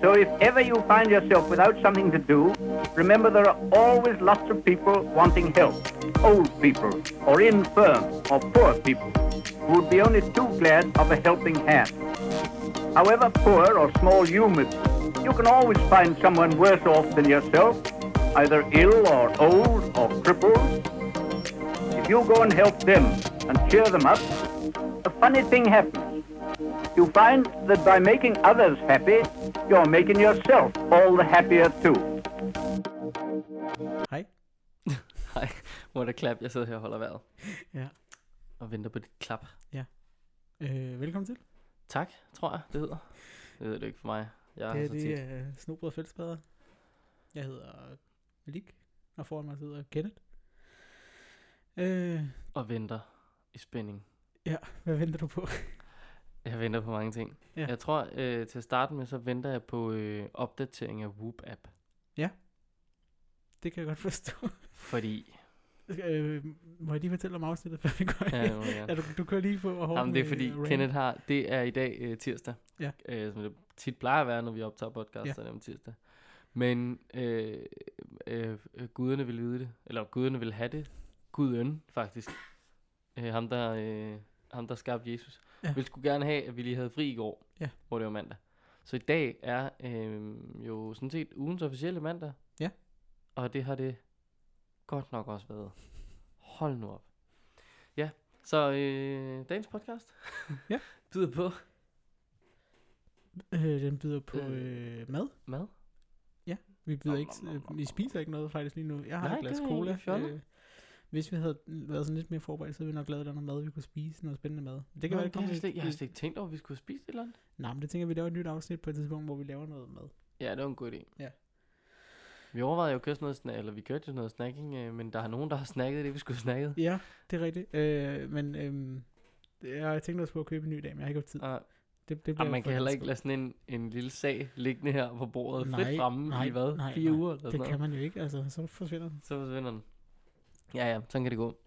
So if ever you find yourself without something to do, remember there are always lots of people wanting help. Old people, or infirm, or poor people, who would be only too glad of a helping hand. However poor or small you may be, you can always find someone worse off than yourself, either ill or old or crippled. If you go and help them and cheer them up, a funny thing happens. You find that by making others happy, you're making yourself all the happier too. Hej. Hej, må der klap, jeg sidder her og holder vejret. Ja. Og venter på dit klap. Øh, velkommen til. Tak, tror jeg, det hedder. Det ved det ikke for mig. Jeg det er er så det er Snobrød Fællesbader. Jeg hedder Malik, og foran mig sidder Kenneth. Øh, Og venter i spænding. Ja, hvad venter du på? Jeg venter på mange ting. Ja. Jeg tror, øh, til at starte med, så venter jeg på øh, opdatering af Whoop-app. Det kan jeg godt forstå. Fordi... øh, må jeg lige fortælle om afsnittet, før vi går Ja, gerne. Ja, du, du kører lige på og hårdt Jamen, det er fordi, rant. Kenneth har... Det er i dag øh, tirsdag. Ja. Øh, som det tit plejer at være, når vi optager podcast, Ja. så er det om tirsdag. Men øh, øh, guderne vil vide det. Eller guderne vil have det. Guden, faktisk. Øh, ham, der, øh, ham, der skabte Jesus. Ja. Ja. Ville skulle gerne have, at vi lige havde fri i går, Ja. hvor det var mandag. Så i dag er øh, jo sådan set ugens officielle mandag. Ja. Og det har det godt nok også været. Hold nu op. Ja, så øh, dagens podcast Ja. byder på Øh, den byder på Øh. øh, mad. mad. Vi byder Nom, ikke, nom, nom, øh, vi spiser ikke noget faktisk lige nu. Jeg har Nej, et glas cola. Øh, hvis vi havde været sådan lidt mere forberedt, så havde vi nok lavet noget mad, vi kunne spise. Noget spændende mad. Det kan Nå, være, det jeg, kommer slet, jeg har slet ikke tænkt over, at vi skulle spise et eller andet. Nej, men det tænker vi laver et nyt afsnit på et tidspunkt, hvor vi laver noget mad. Ja, det var en god idé. Ja. Vi overvejede jo at køre sådan noget, sna- eller vi kørte jo noget snacking, øh, men der er nogen, der har snacket det, vi skulle have snakket. Ja, det er rigtigt. Øh, men øhm, jeg har tænkt os på at købe en ny dag, men jeg har ikke haft tid. Og, Det, det bliver man kan heller ikke lade sådan en, en lille sag liggende her på bordet Nej, frit fremme nej, i hvad? nej, Fire nej. uger eller Det sådan kan noget. man jo ikke, altså så forsvinder den. Så forsvinder den. Ja, ja, sådan kan det gå.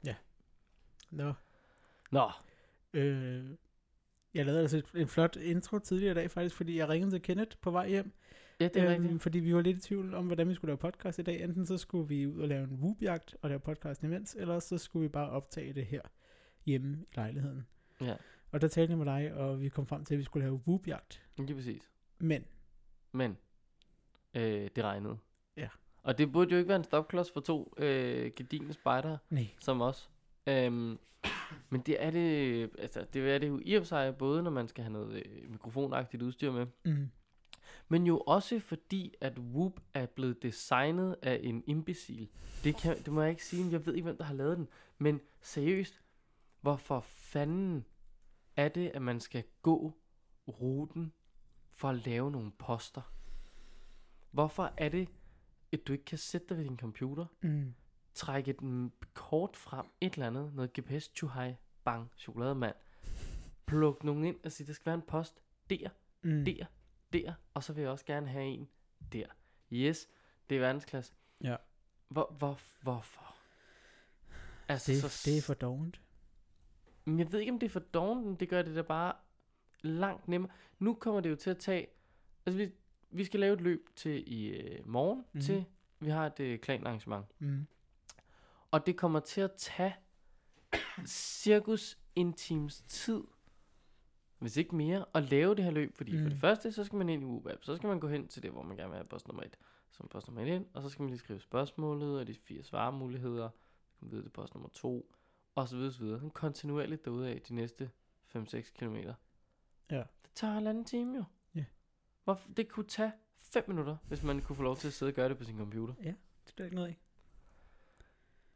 Nå. Nå, Øh, jeg lavede altså et- en flot intro tidligere i dag faktisk, fordi jeg ringede til Kenneth på vej hjem. ja, det er øhm, rigtigt. Fordi vi var lidt i tvivl om, hvordan vi skulle lave podcast i dag. Enten så skulle vi ud og lave en whoop-jagt og lave podcast imens, eller så skulle vi bare optage det her hjemme i lejligheden. Ja, Og der talte jeg med dig, og vi kom frem til, at vi skulle lave whoop-jagt. lige præcis. Men, Men, øh, det regnede. Og det burde jo ikke være en stopklods for to øh, gedigne spejdere. nej, som os. Øhm, men det er det, altså det er det jo i og for sig, både når man skal have noget øh, mikrofonagtigt udstyr med, mm, men jo også fordi, at Whoop er blevet designet af en imbecil. Det, kan, det må jeg ikke sige, jeg ved ikke, hvem der har lavet den. Men seriøst, hvorfor fanden er det, at man skal gå ruten for at lave nogle poster? Hvorfor er det, at du ikke kan sætte dig ved din computer, mm, trække et mm, kort frem, et eller andet, noget GPS, chuhai, bang, chokolademand, pluk nogen ind og sige, der skal være en post der, mm. der, der, og så vil jeg også gerne have en der. Yes, det er verdensklasse. Ja. Hvor, hvor, hvorfor? Altså, Det, så, det er for dovent. Men jeg ved ikke, om det er for dårligt, men det gør det da bare langt nemmere. Nu kommer det jo til at tage... Altså, vi, vi skal lave et løb til i øh, morgen, Mhm. mm-hmm. til vi har et øh, klanarrangement. Mm. Og det kommer til at tage cirkus en times tid, hvis ikke mere, at lave det her løb. Fordi mm. for Mm. det første, så skal man ind i UBAP. Så skal man gå hen til det, hvor man gerne vil have post nummer 1. Så er post nummer 1 ind, og så skal man lige skrive spørgsmålet og de fire svaremuligheder. Så kan man vide, det er post nummer 2, og så videre, så videre. Kontinuerligt derude af de næste 5-6 kilometer. Ja. Det tager halvanden time jo. Ja. Hvorfor? Det kunne tage 5 minutter, hvis man kunne få lov til at sidde og gøre det på sin computer. Det er ikke noget af.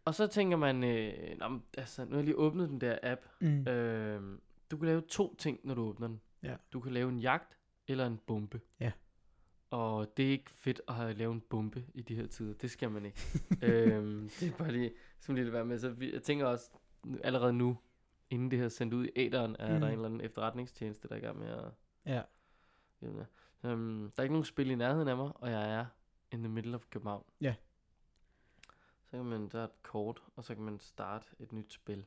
Og så tænker man, øh, nå, altså, nu har jeg lige åbnet den der app. Mm. Øh, du kan lave to ting, når du åbner den. Ja. Du kan lave en jagt eller en bombe. Ja. Og det er ikke fedt at have lavet en bombe i de her tider. Det skal man ikke. øhm, det er bare lige, som lige at være med. Så vi, jeg tænker også, allerede nu, inden det her er sendt ud i æderen, er Mm. der en eller anden efterretningstjeneste, der er i gang med at... Ja. Ja. Um, der er ikke nogen spil i nærheden af mig, og jeg er in the middle of København. Ja. Så kan man, der er et kort, og så kan man starte et nyt spil.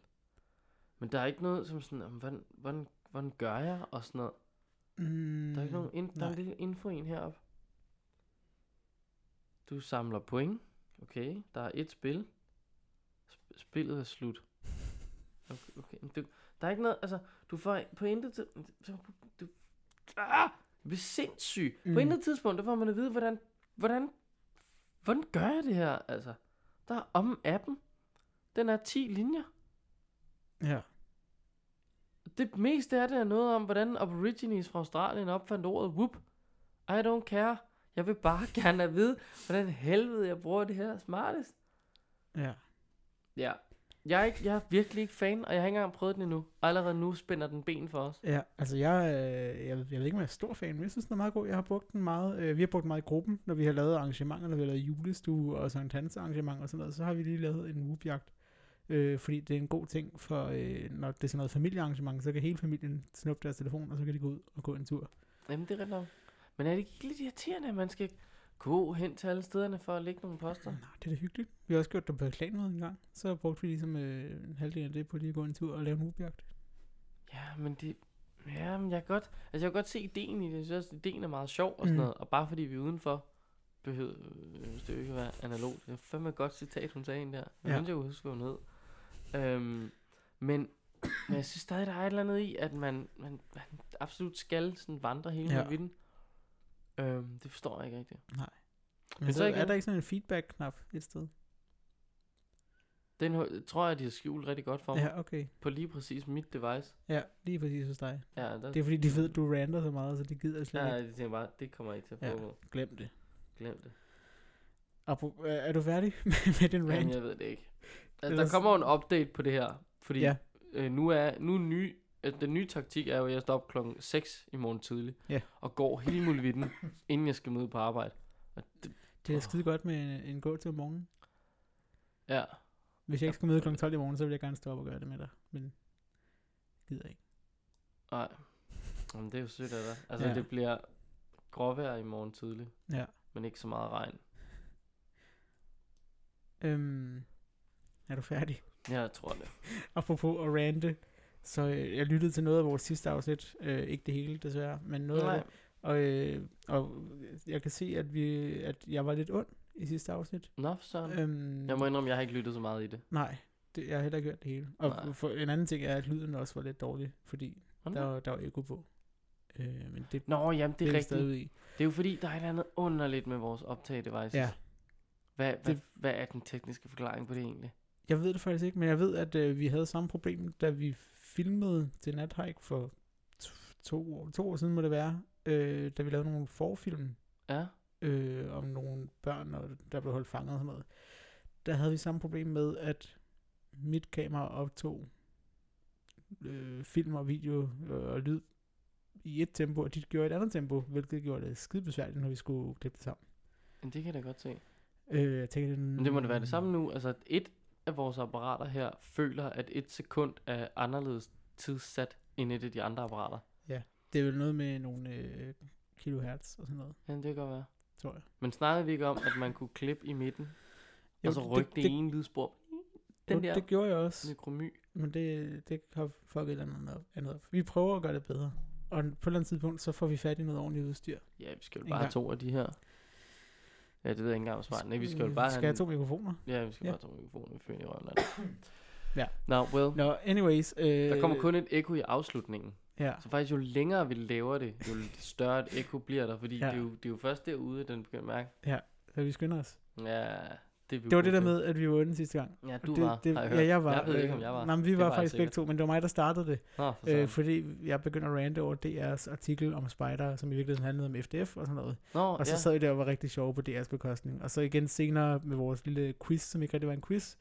Men der er ikke noget som sådan, jamen, hvordan, hvordan, hvordan gør jeg, og sådan noget. Mm, Der er ikke nogen, in, der er en lille info en heroppe. Du samler point. Okay, der er et spil. Sp- spillet er slut. Okay, okay. Du, der er ikke noget, altså, du får på intet tid, du, ah, jeg bliver sindssyg. Mm. På Mm. intet tidspunkt, der får man at vide, hvordan, hvordan, hvordan gør jeg det her, altså. Der er om appen. Den er 10 linjer. Ja. Det meste af det er noget om, hvordan Aborigines fra Australien opfandt ordet whoop. I don't care. Jeg vil bare gerne vide, hvordan helvede jeg bruger det her smartest. Ja. Ja. Jeg er, ikke, jeg er virkelig ikke fan, og jeg har ikke engang prøvet den endnu. Og allerede nu spænder den ben for os. Ja, altså jeg, øh, jeg, jeg ved ikke, om jeg er stor fan, men jeg synes, den er meget god. Jeg har brugt den meget. Øh, vi har brugt den meget i gruppen, når vi har lavet arrangementer, når vi har lavet julestue og Sankt Hans arrangement og sådan noget, så har vi lige lavet en whoop-jagt. Øh, fordi det er en god ting for, øh, når det er sådan noget familiearrangement, så kan hele familien snuppe deres telefon, og så kan de gå ud og gå en tur. Jamen, det er rigtigt nok. Men er det ikke lidt irriterende, at man skal gå hen til alle stederne for at lægge nogle poster? Nej, det er da hyggeligt. Vi har også gjort det på klanmøde en gang. Så brugte vi ligesom øh, en halvdel af det på lige at gå en tur og lave en whoop-jagt. Ja, men det... Ja, men jeg kan godt... Altså, jeg kan godt se ideen i det. Jeg synes også, ideen er meget sjov og sådan Mm. noget. Og bare fordi vi er udenfor, behøver øh, det jo ikke at være analogt. Det er fandme et godt citat, hun sagde ind der. Jeg Ja. ja. jeg kunne huske, hvad hun hed. Øhm, men, men jeg synes stadig, der er et eller andet i, at man, man, man absolut skal sådan vandre hele Ja. ja. Øhm, det forstår jeg ikke rigtigt. Men Men så så er igen- der ikke sådan en feedback-knap et sted? Den tror jeg, de har skjult rigtig godt for mig. Ja, okay. På lige præcis mit device. Ja, lige præcis hos dig. Ja, der, Det er fordi, de ved, at du ranter så meget, så de gider slet Ja, ikke. jeg tænker bare, det kommer ikke til at Ja. foregå. Glem det. Glem det. Apro- er du færdig med din Jamen, rant? jeg ved det ikke. Altså, der kommer en update på det her. Fordi Ja. ja. øh, nu er nu er ny, altså, den nye taktik er jo, at jeg står op klokken 6 i morgen tidlig. Ja. Og går hele muligheden, inden jeg skal møde på arbejde. Og det, Det er skide godt med en, en gå til om morgenen. ja. Hvis jeg ikke skal møde kl. 12 i morgen, så vil jeg gerne stå op og gøre det med dig. Men jeg gider ikke. Nej. Jamen, det er jo sødt af dig. Altså, Ja. ja. det bliver gråvejr i morgen tidlig. Ja. Men ikke så meget regn. Øhm, er du færdig? Ja, jeg tror det. Apropos at rante, så øh, jeg lyttede til noget af vores sidste afsnit. Øh, ikke det hele, desværre, men noget af Nej. det. Og, øh, og jeg kan se, at, vi, at jeg var lidt ond i sidste afsnit. Nå, søren. Øhm, Jeg må indrømme, jeg har ikke lyttet så meget i det. Nej, det, jeg har heller ikke hørt det hele. Og Nej. for, en anden ting er, at lyden også var lidt dårlig, fordi der, var- der var ekko på. Øh, men det, Nå, jamen, det er rigtigt. i. Det er jo fordi, der er et eller andet underligt med vores optag devices. Ja. Hvad, hvad, Det- hvad er den tekniske forklaring på det egentlig? Jeg ved det faktisk ikke, men jeg ved, at øh, vi havde samme problem, da vi filmede til Nathike for to år, to år siden, må det være, øh, da vi lavede nogle forfilm Ja, øh, om nogle børn, og der blev holdt fanget og sådan noget. Der havde vi samme problem med, at mit kamera optog øh, film og video øh, og lyd i et tempo, og dit gjorde i et andet tempo, hvilket gjorde det skide besværligt, når vi skulle klippe det sammen. men det kan jeg da godt se. Øh, jeg tænker, det, Men det må da være det samme nu. Altså, et af vores apparater her føler, at et sekund er anderledes tidssat end et af de andre apparater. Det er vel noget med nogle øh, kilohertz og sådan noget, Ja, det kan godt være. tror jeg. Men snakkede vi ikke om, at man kunne klippe i midten, Jo, og så rykke det, det- det ene lydspor? Den Jo, der Det gjorde jeg også, mikromy. men det, det har fucket et eller andet op, andet op. Vi prøver at gøre det bedre. Og på et eller andet tidspunkt, så får vi fat i noget ordentligt udstyr. Ja, vi skal jo bare have to af de her. Ja, det ved jeg ikke engang, hvad svaret er. Nej, vi skal jo bare skal have... have to mikrofoner? Ja, vi skal Ja. bare have to mikrofoner. Vi fører i røven. Ja. Nå, well. Nå, anyways. Øh, Der kommer kun et ekko i afslutningen. Ja, Så faktisk, jo længere vi laver det, jo større et ekko bliver der. Fordi Ja. ja. det, er jo, det er jo først derude, den begynder at mærke. så vi skynder os. Ja, det vi Det var det der med, at vi var onde sidste gang. Ja, du det, var, det, har jeg ja, hørt. jeg var. Jeg ved ikke, øh, om jeg var. Nej, men vi Det var, var jeg faktisk begge to, men det var mig, der startede det. Nå, for Øh, fordi jeg begyndte at rante over DR's artikel om Spider, som i virkeligheden handlede om FDF og sådan noget. Nå, Og så ja. sad vi der og var rigtig sjove på DR's bekostning. Og så igen senere med vores lille quiz, som ikke rigtig var en quiz,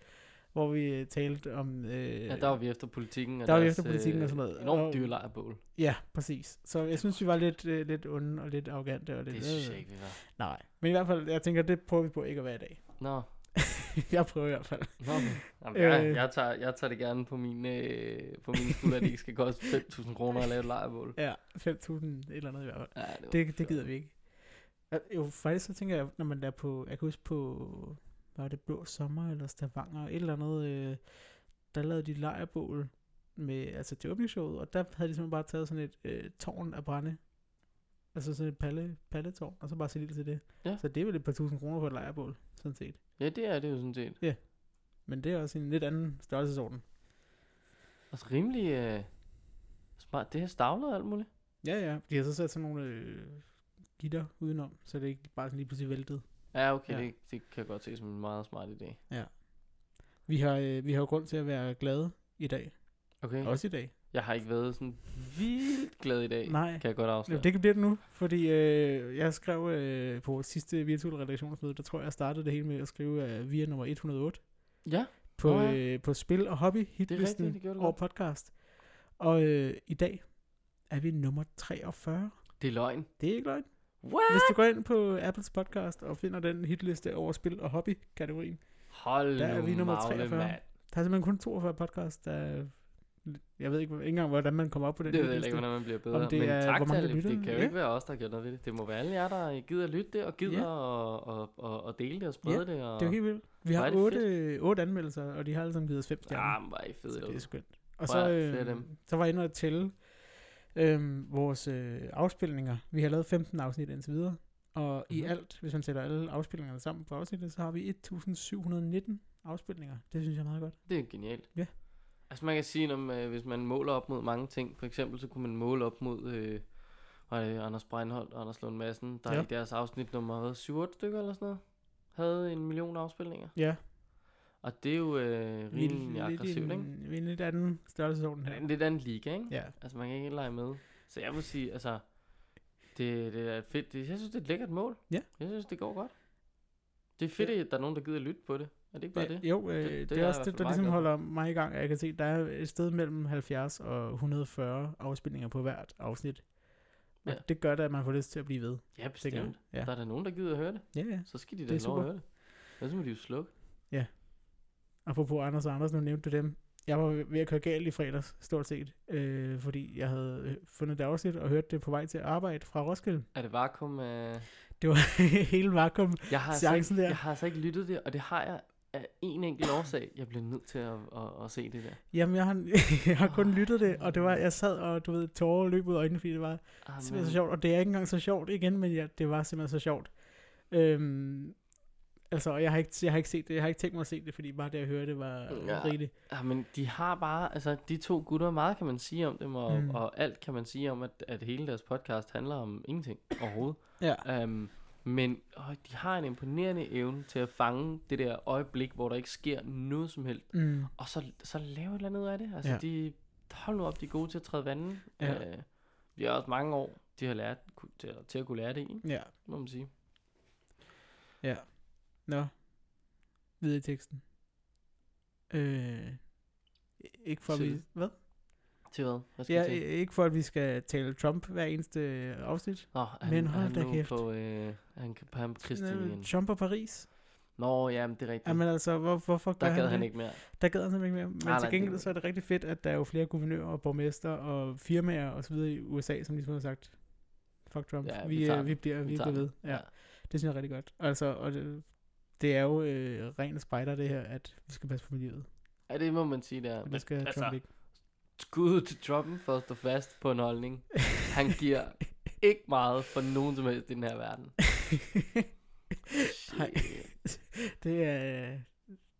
hvor vi øh, talte om... Øh, ja, der var vi efter politikken. Og der var vi efter politikken og øh, sådan noget. Enormt Og- dyre lejrbål. Ja, præcis. Så jeg synes, vi var lidt, øh, lidt onde og lidt arrogante. Og lidt, Det synes jeg øh, ikke, vi var. Nej, men i hvert fald, jeg tænker, det prøver vi på ikke at være i dag. Nå, jeg prøver i hvert fald. Jamen, jeg, Øh. jeg, tager, jeg tager det gerne på min, øh, på min skulder, at det ikke skal koste 5.000 kroner at lave et lejrbål. Ja, 5.000 et eller andet i hvert fald. Ja, det, Det, det gider vi ikke. Jo, faktisk så tænker jeg, når man er på, jeg kan huske på, var det Blå Sommer eller Stavanger, et eller andet, øh, der lavede de lejrbål med, altså til åbningsshowet, og der havde de simpelthen bare taget sådan et øh, tårn af brænde. Altså sådan et palle, palletårn, og så bare sætte ild til det. Ja. Så det er vel et par tusind kroner for et lejrebål, sådan set. Ja, det er det jo sådan set. Men det er også en lidt anden størrelsesorden. Altså rimelig øh, smart. Det er stavlet og alt muligt. Ja, ja. De har så sat sådan nogle øh, gitter udenom, så det ikke bare sådan lige pludselig væltet. Ja, okay, Ja. ja. Det, det kan jeg godt se som en meget smart idé. Vi har, øh, vi har jo grund til at være glade i dag. Okay. Også i dag. Jeg har ikke været sådan vildt glad i dag. Nej. Kan jeg godt afsløre. Ja, det kan blive det nu, fordi øh, jeg skrev øh, på vores sidste virtuelle redaktionsmøde, der tror jeg, jeg startede det hele med at skrive, at vi er nummer 108 Ja, på, ja. øh, på spil og hobby hitlisten rigtigt, over godt. podcast. Og øh, i dag er vi nummer 43. det er løgn. Det er ikke løgn. What? Hvis du går ind på Apples podcast og finder den hitliste over spil og hobby kategorien, Hold Der er vi nummer magle, 43. mand. der er simpelthen kun 42 podcast, der jeg ved ikke, ikke engang, hvordan man kommer op på den Det ved jeg ikke, hvordan man bliver bedre. det Men er, tak hvor til mange alle, lytter. det kan jo Ja. ikke være os, der har gjort noget ved det. Det må være alle jer, der gider at lytte det, og gider Ja. at og, og, og, og dele det og sprede det. Og... Det er jo helt vildt. Vi har otte, otte anmeldelser, og de har alle sammen givet os fem stjerner. Ah, hvor er I fede. Så det er skønt. Og så, øh, så var jeg inde og tælle øh, vores øh, afspilninger. Vi har lavet 15 afsnit indtil videre. Og i Mhm. alt, hvis man tæller alle afspilningerne sammen på afsnittet, så har vi 1719 afspilninger. Det synes jeg er meget godt. Det er genialt. Ja. Altså man kan sige, om, øh, hvis man måler op mod mange ting, for eksempel så kunne man måle op mod øh, det Anders Breinholt og Anders Lund Madsen, der Ja. ja. i deres afsnit nummer hvad, 7 stykker eller sådan noget, havde en million afspilninger. Ja, Og det er jo øh, rimelig aggressivt, ikke? vi er en lidt anden størrelsesorden her. er en lidt anden liga, ikke? Ja, Altså man kan ikke lege med. Så jeg vil sige, altså, det, det er fedt. Det, jeg synes, det er et lækkert mål. Ja. Jeg synes, det går godt. Det er fedt, at der er nogen, der gider lytte på det. Er det ikke bare ja det? jo, øh, Det- det, det er også det, der ligesom holder mig i gang. Jeg kan se, der er et sted mellem 70 og 140 afspilninger på hvert afsnit. Og Ja. det gør da, at man får lyst til at blive ved. Ja, bestemt. Ja. Der er der nogen, der gider at høre det. Ja, ja. Så skal de Det da lov at super. høre det. Ellers må de jo slukke. Apropos Anders og Anders, nu nævnte du dem. Jeg var ved at køre galt i fredags, stort set. Øh, fordi jeg havde øh, fundet det afsnit og hørt det på vej til arbejde fra Roskilde. Er det vakuum? Øh... Det var hele vakuum. Jeg, har altså ikke, der. jeg har altså ikke lyttet det, og det har jeg af en enkelt årsag. Jeg blev nødt til at, at, at se det der. Jamen, jeg har, jeg har kun lyttet det, og det var, jeg sad og, du ved, tårer løb ud af øjnene, fordi det var Ah, simpelthen så sjovt. Og det er ikke engang så sjovt igen, men ja, det var simpelthen så sjovt. Øhm, altså, jeg har, ikke, jeg har ikke set det, jeg har ikke tænkt mig at se det, fordi bare det høre det var Ja. ja. rigeligt. Ja, men de har bare, altså de to gutter, meget kan man sige om dem, og, Mm. mm. og alt kan man sige om, at, at hele deres podcast handler om ingenting overhovedet. Ja. Um, men øh, de har en imponerende evne til at fange det der øjeblik, hvor der ikke sker noget som helst, Mm. og så, så lave et eller andet ud af det. Altså Ja. de, hold nu op, de er gode til at træde vandet. Ja. Uh, vi har også mange år, de har lært til, at- til at kunne lære det i, Ja, må man sige. ja. Nå. Videre i teksten. Øh, ikke for at vi... Til- Hvad? Til hvad? Hvad skal Ja, til? ikke for at vi skal tale Trump hver eneste afsnit. Nå, han, men hold han da kæft. på, øh, han kan på Christian Øh. Trump og Paris. Nå, ja, men det er rigtigt. Jamen altså, hvor, hvorfor der gad han, han det? ikke mere. Der gad han simpelthen ikke mere. Men Nej, til gengæld så er det rigtig fedt, at der er jo flere guvernører og borgmester og firmaer og så videre i USA, som ligesom har sagt, fuck Trump, Ja, vi, vi øh, vi bliver, Vi vi bliver ved. den. Ja, det synes jeg er rigtig godt. Altså, og det, det er jo øh, ren spejder det her, at vi skal passe på miljøet. Ja, det må man sige der. Og det skal altså, Trump ikke. Skud til Trump for at stå fast på en holdning. Han giver ikke meget for nogen som helst i den her verden. Nej. Det er...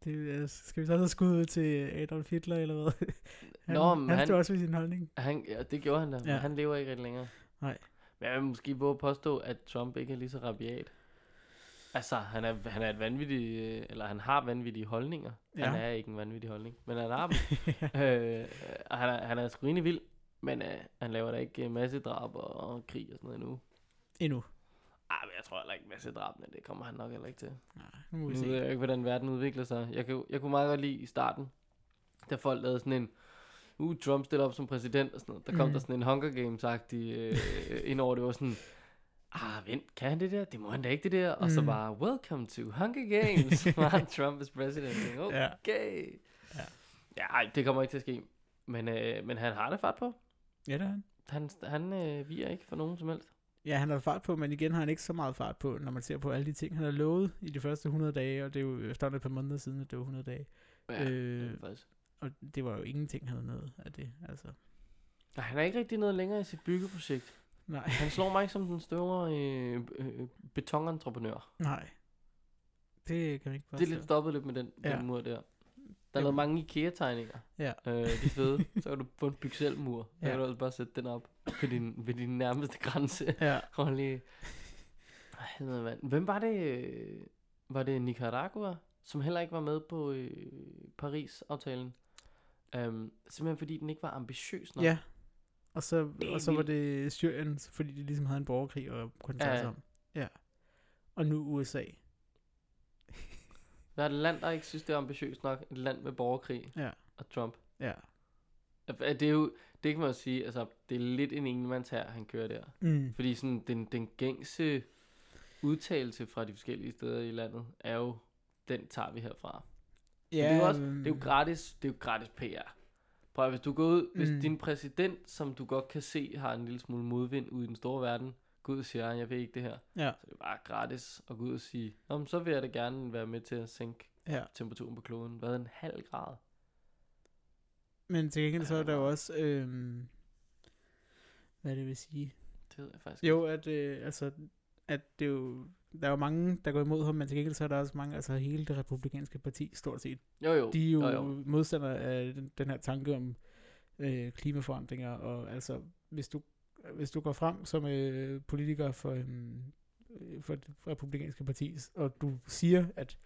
Det er, skal vi så have skud ud til Adolf Hitler, eller hvad? Han, Nå, men han, han- stod også ved sin holdning. Han, ja, det gjorde han da, ja. Han lever ikke rigtig længere. Nej. Men jeg vil måske våge påstå, at Trump ikke er lige så rabiat. Altså, han er, han er et vanvittigt, øh, eller han har vanvittige holdninger. Ja. Han er ikke en vanvittig holdning, men han har dem. øh, og han er, han er sgu vild, men øh, han laver da ikke øh, massedrab og, og krig og sådan noget nu. Endnu. Ej, men jeg tror heller ikke massedrab, men det kommer han nok heller ikke til. Nej, nu må vi Nu ved se. jeg ikke, hvordan verden udvikler sig. Jeg, kan, jeg kunne meget godt lide i starten, da folk lavede sådan en, uh, Trump stiller op som præsident og sådan noget. Der kom Mm. der sådan en Hunger Games-agtig øh, ind over det var sådan, ah, vent, kan han det der? Det må han da ikke det der. Og så Mm. bare, welcome to Hunger Games, while Trump is president. Tænkte, Ja. Okay. Ja. Ja, ej, det kommer ikke til at ske. Men, øh, men han har det fart på. Ja, det er han. Han, han øh, viger ikke for nogen som helst. Ja, han har fart på, men igen har han ikke så meget fart på, når man ser på alle de ting, han har lovet i de første 100 dage, og det er jo efterhånden et par måneder siden, at det var 100 dage. Ja, Øh, det faktisk. Og det var jo ingenting, han havde noget af det, altså. Nej, han er ikke rigtig noget længere i sit byggeprojekt. Nej, Han slår mig ikke som den store øh, øh, betonentreprenør. nej. Det kan man ikke Det er lidt stoppet lidt med den, Ja. den mur der. Der er lavet mange IKEA-tegninger. Ja. Øh, de er fede. Så kan du få en. Så Ja. kan du altså bare sætte den op ved din, ved din nærmeste grænse. Ja, Og lige... Ej, mand. Hvem var det? øh, Var det Nicaragua, som heller ikke var med på øh, Paris-aftalen? Um, simpelthen fordi den ikke var ambitiøs nok. ja. Og så, Det og så var det Syrien, fordi de ligesom havde en borgerkrig og Ja, tage ja. sig om. Ja. Og nu USA. Hvad er det land, der ikke synes, det er ambitiøst nok? Et land med borgerkrig Ja. og Trump. Ja. Det er jo, det kan man jo sige, altså, det er lidt en enmands her, han kører der. Mm. Fordi sådan, den, den gængse udtalelse fra de forskellige steder i landet, er jo, den tager vi herfra. Ja, det, er jo også, øhm, det er jo gratis, det er jo gratis PR. Prøv at, hvis du går ud, hvis Mm. din præsident, som du godt kan se, har en lille smule modvind ude i den store verden, går ud og siger, jeg ved ikke det her, Ja, så det er bare gratis at gå ud og sige, Nå, men så vil jeg da gerne være med til at sænke ja. temperaturen på kloden. Hvad, en halv grad? Men til gengæld så er der jo også, øhm, hvad det vil sige. Det ved jeg faktisk Jo, at, øh, altså, at det jo, der er jo mange, der går imod ham, men til gengæld så er der også mange, altså hele det republikanske parti, stort set. Jo, jo. De er jo, jo, jo. modstandere af den, den her tanke om øh, klimaforandringer, og altså, hvis du, hvis du går frem som øh, politiker for, øh, for det republikanske parti, og du siger, at,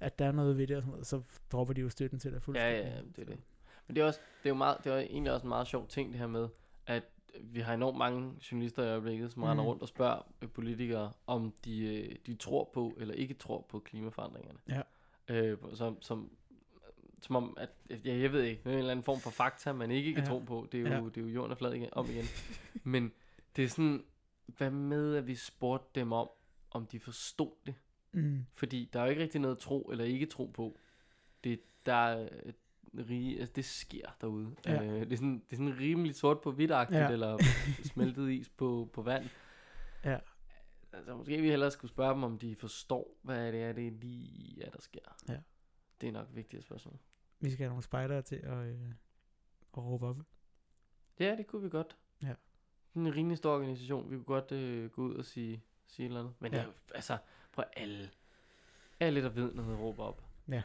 at der er noget ved det, og sådan noget, så dropper de jo støtten til dig fuldstændig. ja, ja, det er det. Men det er, også, det er jo meget, det er egentlig også en meget sjov ting, det her med, at vi har enormt mange journalister i øjeblikket, som mm. render rundt og spørger øh, politikere, om de, øh, de tror på eller ikke tror på klimaforandringerne. Ja. Øh, som, som, som om, at ja, jeg ved ikke, det er en eller anden form for fakta, man ikke kan Ja. tro på. Det er jo, Ja. det er jo jorden er flad igen, om igen. Men det er sådan, hvad med, at vi spurgte dem om, om de forstod det? Mm. Fordi der er jo ikke rigtig noget tro eller ikke tro på. Det, der rige, altså det sker derude. Ja. Øh, det, er sådan, det er sådan rimelig sort på hvidt Ja. eller smeltet is på, på vand. Ja. Altså måske vi hellere skulle spørge dem, om de forstår, hvad det er, det lige er, der sker. Ja. Det er nok et vigtigt spørgsmål. Vi skal have nogle spejdere til at, øh, at råbe op. Ja, det kunne vi godt. Ja. En rimelig stor organisation. Vi kunne godt øh, gå ud og sige, sige et eller andet. Men Ja. det er jo, altså, prøv alle, alle der ved noget, råber op. Ja.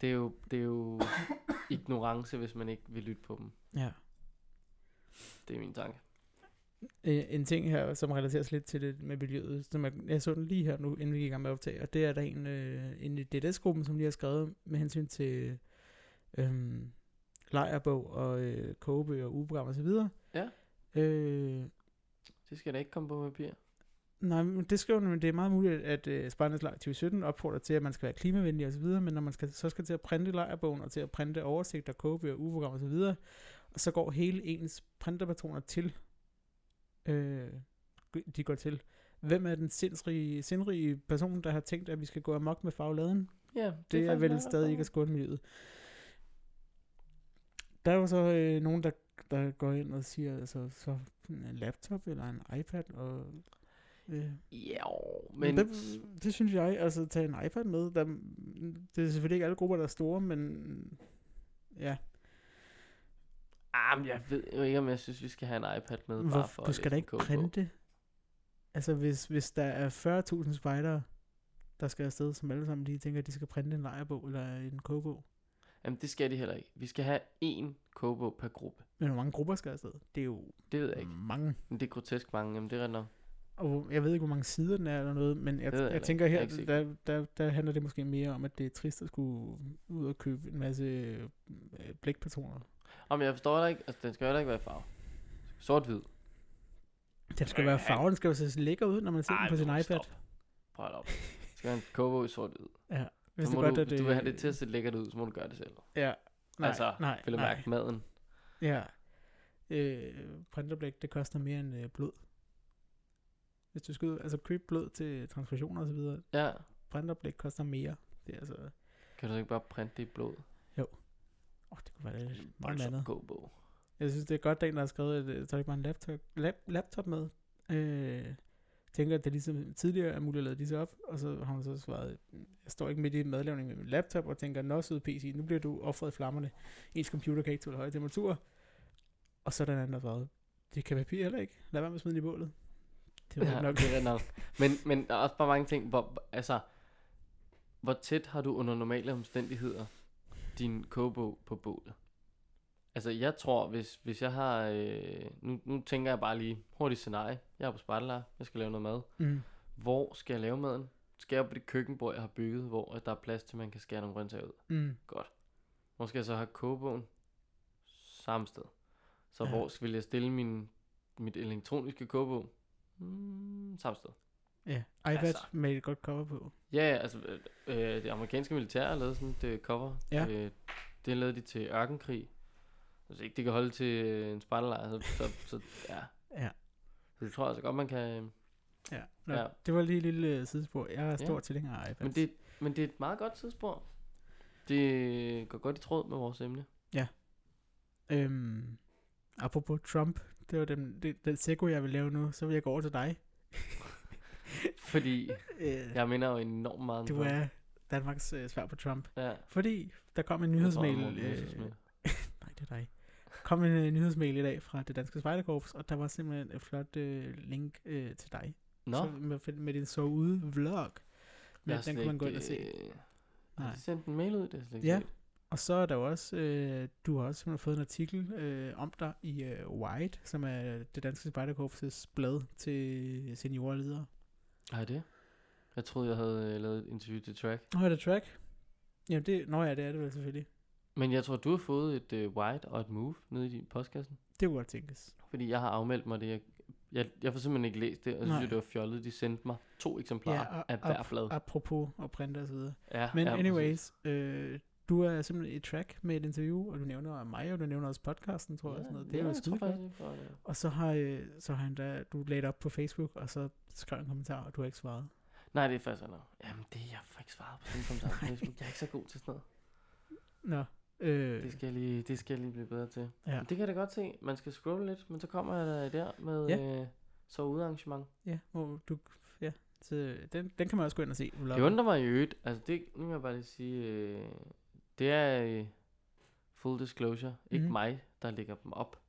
Det er jo, det er jo ignorance, hvis man ikke vil lytte på dem. Ja. Det er min tanke. Øh, en ting her, som relaterer sig lidt til det med miljøet, som jeg, jeg så den lige her nu, inden vi gik i gang med at optage, og det er der en, øh, en i DDS-gruppen, som lige har skrevet med hensyn til øh, lejerbog og øh, kogebøger og ugeprogram og så videre. Ja. Øh, Det skal da ikke komme på papir. Nej, men det skriver men det er meget muligt, at øh, Spartans Lejr 2017 opfordrer til, at man skal være klimavenlig og så videre, men når man skal, så skal til at printe lejerbogen og til at printe oversigter, kogebøger, ugeprogram og så videre, og så går hele ens printerpatroner til, øh, de går til. Hvem er den sindsrige, sindrige person, der har tænkt, at vi skal gå amok med fagladen? Ja, Det, det er, faktisk vel stadig ikke at skåne miljøet. Der er jo så øh, nogen, der, der går ind og siger, altså, så en laptop eller en iPad, og... Øh, Ja, men men... det, det synes jeg, altså tage en iPad med, der, det er selvfølgelig ikke alle grupper, der er store, men ja, Ah, men jeg ved jo ikke, om jeg synes, vi skal have en iPad med. bare Hvor, for du skal da ikke printe. Altså hvis, hvis der er 40.000 spejdere, der skal afsted, som alle sammen lige tænker, at de skal printe en lejrebog eller en kogebog. Jamen, det skal de heller ikke. Vi skal have én kogebog per gruppe. Men hvor mange grupper skal afsted? Det er jo Det ved jeg ikke. mange. Men det er grotesk mange. Jamen, det er ret nok. Og jeg ved ikke, hvor mange sider den er eller noget, men jeg, Det jeg jeg tænker. Jeg er her, ikke der, der, der handler det måske mere om, at det er trist at skulle ud og købe en masse øh, blækpatroner. Om jeg forstår det ikke. Altså, den skal heller ikke være i farve. Sort-hvid. Den skal være farven, den skal jo se lækker ud, når man ser den på sin iPad. stop. Prøv at op. Det skal være en kogebog i sort-hvid. Ja, Hvis, du må godt, du, at hvis du vil have det til at se lækkert ud, så må du gøre det selv. Ja, nej, altså, nej, vil jeg nej. mærke maden. Ja. Øh, printerblæk, det koster mere end øh, blod. Hvis du skal ud, altså købe blod til transfusioner og så videre, Ja. printerblæk koster mere. Det er altså, Kan du så ikke bare printe det i blod? åh, det kunne være lidt meget andet. kogebog. Jeg synes, det er godt, der en, der har skrevet, at øh, så er det ikke bare en laptop, lap, laptop med. Øh, tænker, at det ligesom tidligere er muligt at lade disse op, og så har hun så svaret, jeg står ikke midt i madlavning med min laptop, og tænker, nå søde PC, nu bliver du offret i flammerne. Ens computer kan ikke tåle høje temperaturer. Og så er der en anden, der svaret, det kan papir heller ikke. Lad være med at smide det i bålet. Det var Ja, nok. det er nok. Men, men der er også bare mange ting, hvor, altså, hvor tæt har du under normale omstændigheder din kogebog på bålet? Altså, jeg tror, hvis, hvis jeg har, øh, nu, nu tænker jeg bare lige hurtigt scenarie. Jeg er på spejdelejr, jeg skal lave noget mad. Mm. Hvor skal jeg lave maden? Skal jeg på det køkkenbord, jeg har bygget, hvor at der er plads til, man kan skære nogle grøntsager ud? Mm. Godt. Hvor skal jeg så have kogebogen? Samme sted. Så ja. hvor vil jeg stille min, mit elektroniske kogebog? Mm, samme sted. Ja, iPad altså. Med et godt cover på. Ja, ja, altså øh, øh, det amerikanske militær har lavet sådan et øh, cover. Ja. Øh, det lavede de til ørkenkrig. Altså ikke det kan holde til øh, en spejderlejr, så, så, så ja. Ja. Så det tror jeg altså godt, man kan... Øh, Ja, Nå, Ja. det var lige et lille sidespor. Jeg er stor Ja. tilhænger af iPad. men, det, men det er et meget godt tidsspor. Det går godt i tråd med vores emne. Øhm, apropos Trump, det var den, det, den seko, jeg vil lave nu, så vil jeg gå over til dig. Fordi Øh, jeg minder jo enormt meget om du Trump. er Danmarks øh, svar på Trump. Ja. Fordi der kom en tror, nyhedsmail. Morten Øh, nej, det er dig. kom en øh, nyhedsmail i dag fra det danske spejderkorps, og der var simpelthen et flot øh, link øh, til dig. Nå, Så med, med din så ude vlog. Men den kan man gå ind og se. øh, Har Nej. de sendt en mail ud? Det jeg slet ikke Ja. set. Og så er der også, øh, du har også fået en artikel øh, om dig i øh, White, som er det danske spejderkorps' blad til seniorer og ledere. Har det? Jeg troede, jeg havde øh, lavet et interview til track. Nå, er det track? Jamen, det, nå ja, det er det vel selvfølgelig. Men jeg tror, du har fået et øh, white og et move nede i din postkassen. Det kunne godt tænkes. Fordi jeg har afmeldt mig det. Jeg, jeg, jeg får simpelthen ikke læst det, og så synes jeg, det var fjollet. De sendte mig to eksemplarer og- af hver blad. Apropos og printe og så videre. Ja, Men ja, anyways, øh, du er simpelthen i track med et interview, og du nævner mig, og du nævner også podcasten, tror jeg. og Sådan noget. Det er ja, jo jeg tror skide godt. jeg. Og så har, øh, så har han da, du lagde det op på Facebook, og så skrev en kommentar, og du har ikke svaret. Nej, det er faktisk noget. Jamen, det jeg får ikke svaret på sådan en kommentar på Facebook. Jeg er ikke så god til sådan noget. Nå, øh, Det skal jeg lige, det skal jeg lige blive bedre til. Ja. Men det kan jeg da godt se. Man skal scrolle lidt, men så kommer jeg der med Ja. øh, så udarrangement. ja, hvor du, ja, så den, den kan man også gå ind og se. Det undrer mig i øvrigt. Altså, det, nu vil jeg bare lige sige, øh, det er øh, full disclosure. Ikke Mhm. mig, der lægger dem op.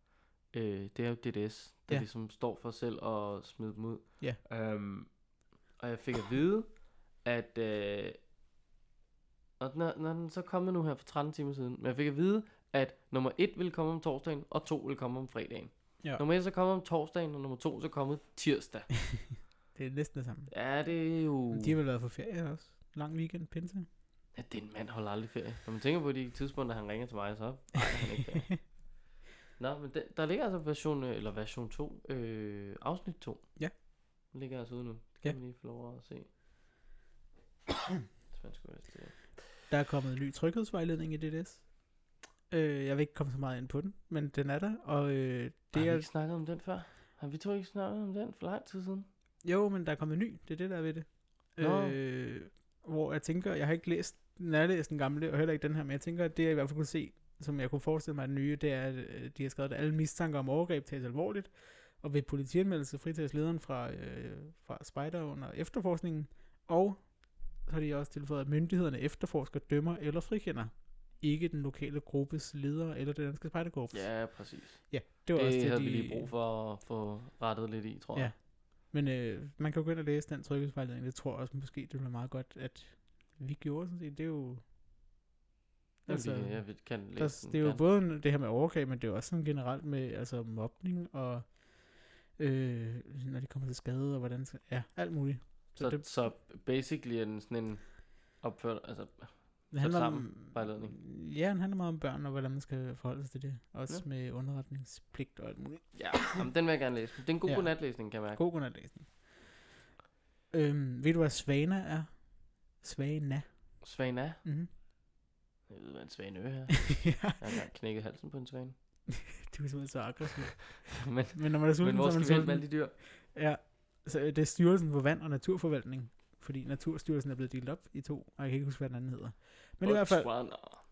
Øh, det er jo DDS, der Ja. ligesom står for selv at smide dem ud. Ja. Øhm, og jeg fik at vide, at... Øh, og er, når den så kommet nu her for 13 timer siden, men jeg fik at vide, at nummer 1 ville komme om torsdagen, og 2 ville komme om fredagen. Ja. Nummer 1 er så kommet om torsdagen, og nummer 2 er så kommet tirsdag. Det er næsten det samme. ja, det er jo... De har vel været på ferie også. Lang weekend, pinse. Ja, den mand holder aldrig ferie. Når man tænker på de tidspunkter, han ringer til mig, så nej, han ikke ferie. Nå, men den, der ligger altså version, øh, eller version 2, øh, afsnit 2. Ja. Den ligger altså ude nu. Det Ja. kan man lige få lov at se. Øh, Der er kommet en ny tryghedsvejledning i DDS. Øh, jeg vil ikke komme så meget ind på den, men den er der, og øh, Har det vi er... ikke snakket om den før? Har vi to ikke snakket om den for lang tid siden? Jo, men der er kommet en ny, det er det, der er ved det. Nå. Øh, hvor jeg tænker, jeg har ikke læst, nærlæst den gamle, og heller ikke den her, men jeg tænker, at det jeg i hvert fald kunne se, som jeg kunne forestille mig, den nye, det er, at øh, de har skrevet, at alle mistanker om overgreb tages alvorligt, og ved politianmeldelse fritages lederen fra, øh, fra spejder under efterforskningen, og så har de også tilføjet, at myndighederne efterforsker, dømmer eller frikender ikke den lokale gruppes leder eller det danske spejderkorps. Ja, præcis. ja det Det, var også det, havde de, vi lige brug for at få rettet lidt i, tror jeg. Men øh, man kan jo gå ind og læse den tryghedsvejledning. Det tror jeg også måske, det være meget godt, at vi gjorde sådan set. Det er jo... Altså, Altså, jeg kan læse der, det er jo gerne. både det her med overgreb, men det er jo også sådan generelt med altså mobning og øh, når de kommer til skade og hvordan ja, alt muligt. Så, Så, det, så basically er den sådan en opført, altså det handler om, vejledning. Ja, den handler meget om børn og hvordan man skal forholde sig til det. Også Ja. med underretningspligt og alt muligt. Ja, jamen, den vil jeg gerne læse. Det er en god Ja. ja. natlæsning, kan jeg mærke. God godnatlæsning. Øhm, ved du hvad Svana er? Svana. Svana. Mm-hmm. Jeg ved, hvad en svane er her. ja, Jeg har engang knækket halsen på en svane. du er simpelthen så aggressiv. men, Men når man er sulten, men hvor så er skal man sulten. alle de dyr? Ja, så øh, det er Styrelsen for Vand og Naturforvaltning. Fordi Naturstyrelsen er blevet delt op i to, og jeg kan ikke huske, hvad den anden hedder. Men i hvert fald,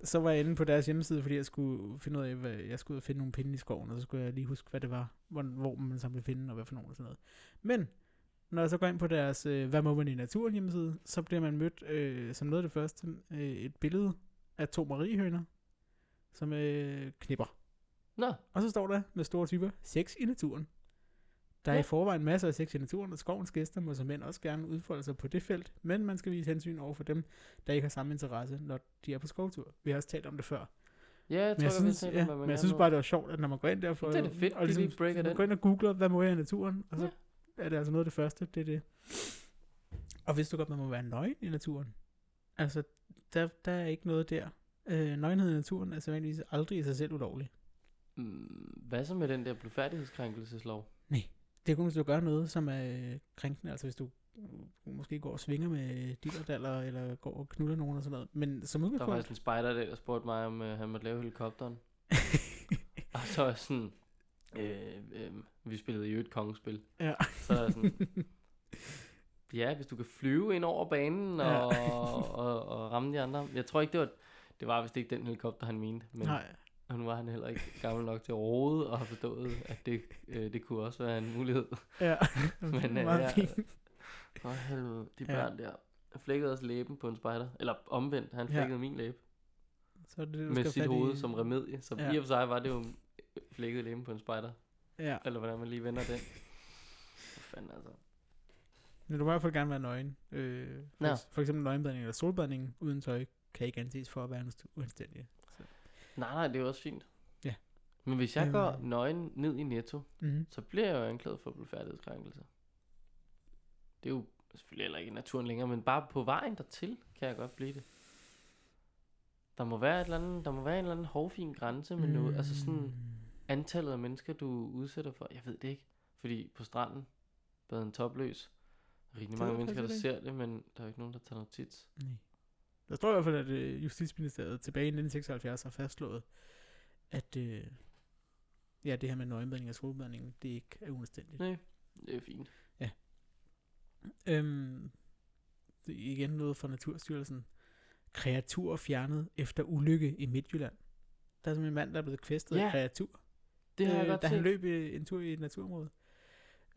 så var jeg inde på deres hjemmeside, fordi jeg skulle finde ud af, hvad, jeg skulle ud og finde nogle pinde i skoven, og så skulle jeg lige huske, hvad det var, hvor, hvor man så ville finde, og hvad for nogle og sådan noget. Men Når jeg så går ind på deres øh, Hvad må man i naturen hjemmeside, så bliver man mødt øh, som noget af det første øh, et billede af to mariehøner, som øh, knipper. Nå, Og så står der med store typer, sex i naturen. Der er Ja. i forvejen masser af sex i naturen, og skovens gæster må som mænd også gerne udfolde sig på det felt, men man skal vise hensyn over for dem, der ikke har samme interesse, når de er på skovtur. Vi har også talt om det før. ja, jeg Men jeg tror, jeg, synes, jeg ja, men jeg synes bare, det var sjovt, at når man går ind der for... Det er da fedt, og de lige breaker man går ind og googler, hvad må jeg i naturen, og så Ja. er det altså noget af det første, det er det. Og vidste du godt, man må være nøgen i naturen? Altså, der, der er ikke noget der. Øh, nøgenhed i naturen er sædvanligvis aldrig i sig selv ulovlig. Mm, hvad så med den der blufærdighedskrænkelseslovslov? Det er kun, hvis du gør noget, som er øh, krænkende. Altså hvis du øh, måske går og svinger med dillerdaller, eller går og knuller nogen og sådan noget. Men som Der var udgangspunkt... faktisk en spider, der, der spurgte mig, om øh, han måtte lave helikopteren. Og så er sådan, øh, øh, vi spillede jo et kongespil. ja. Så er sådan, ja, hvis du kan flyve ind over banen og, Ja. og, og, og ramme de andre. Jeg tror ikke, det var, det var vist ikke den helikopter, han mente. Men Nej. Nu var han heller ikke gammel nok til at rode og have forstået, at det, øh, det kunne også være en mulighed. Ja. Men, øh, Meget ja. fint. For helvede, de Ja. børn der. Han flækkede også læben på en spejder. Eller omvendt, han Ja. flækkede min læbe. Så det, du Med skal sit hoved i. som remedie. Så Ja. i og for sig var det jo flækket læben på en spejder. Ja. Eller hvordan man lige vender den. Hvad fanden altså. Men du må i hvert fald gerne være nøgen. Øh, for, Ja. for eksempel nøgenbadning eller solbadning uden tøj kan ikke anses for at være uanstændig. Nej, nej, det er jo også fint. Ja. Men hvis jeg Øhm. går nøgen ned i Netto, Mm-hmm. så bliver jeg jo anklaget for blufærdighedskrænkelse. Det er jo selvfølgelig heller ikke i naturen længere, men bare på vejen dertil kan jeg godt blive det. Der må være, et eller andet, der må være en eller anden hårfin grænse med noget. Altså sådan antallet af mennesker, du udsætter for. Jeg ved det ikke. Fordi på stranden, baden topløs. Rigtig mange mennesker, der ser det, men der er jo ikke nogen, der tager noget tit. Nej. Der står i hvert fald, at øh, Justitsministeriet tilbage i 1976 har fastslået, at øh, ja, det her med nøgenbadning og solbadning, det ikke er uanstændigt. Nej, det er fint. Øhm, det er igen noget fra Naturstyrelsen. Kreatur fjernet efter ulykke i Midtjylland. Der er simpelthen en mand, der er blevet kvæstet Ja, af kreatur, Det har jeg øh, godt da han set. løb i, en tur i et naturområde.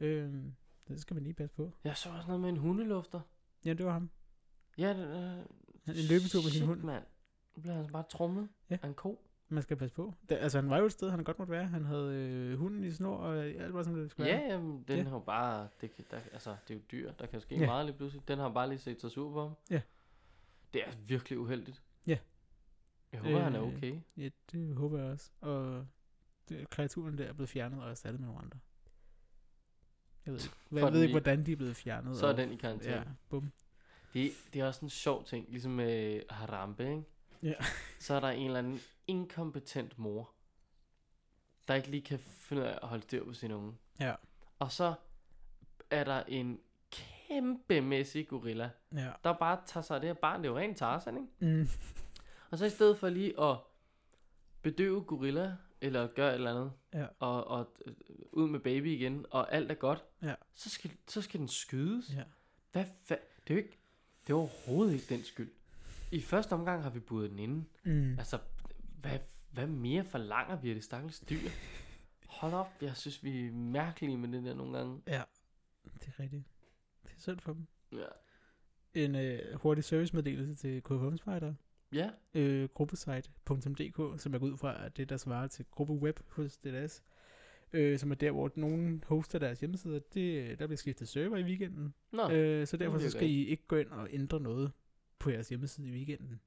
Øhm, det skal man lige passe på. Jeg så også noget med en hundelufter. Ja, det var ham. Ja, det, øh, Han- En løbetur med sin hund. mand. Nu bliver han bare trumlet Ja. af en ko. Man skal passe på. Da, altså, han var jo et sted, han godt måtte være. Han havde øh, hunden i snor, og alt var, som det skulle Ja, være. jamen, den Ja. har jo bare... Det, kan, der, altså, det er jo dyr. Der kan ske Ja. meget lige pludselig. Den har bare lige set sig sur på ham. Ja. Det er virkelig uheldigt. Ja. Jeg håber, øh, han er Øh, okay. Ja, det håber jeg også. Og det, kreaturen der er blevet fjernet og erstattet med nogle andre. Jeg ved ikke, For jeg ved ikke hvordan de er blevet fjernet. Så er og, den i karantæne. Ja, bum. Det, det er også en sjov ting, ligesom med Harambe, ikke? Ja. Så er der en eller anden inkompetent mor, der ikke lige kan finde ud af at holde styr på sin unge. Ja. Og så er der en kæmpemæssig gorilla, Ja. der bare tager sig af det her barn. Det er jo rent Tarzan, ikke? Mm. Og så i stedet for lige at bedøve gorilla, eller gøre et eller andet, Ja. og, og øh, ud med baby igen, og alt er godt, Ja. så, skal, så skal den skydes. ja. Hvad fa- Det er jo ikke, det er overhovedet ikke den skyld. I første omgang har vi budet den inde. Mm. Altså, hvad, hvad mere forlanger vi af det stakkels dyr? Hold op, jeg synes, vi er mærkelige med det der nogle gange. Ja, det er rigtigt. Det er synd for dem. Ja. En øh, hurtig servicemeddelelse til KFM Spider. Ja, Øh, gruppesite.dk, som jeg går ud fra, at det der svarer til gruppeweb hos DLS. Øh, som er der, hvor nogen hoster deres hjemmesider. Det, der bliver skiftet server i weekenden. nå, Øh, så derfor så skal I ikke gå ind og ændre noget på jeres hjemmeside i weekenden.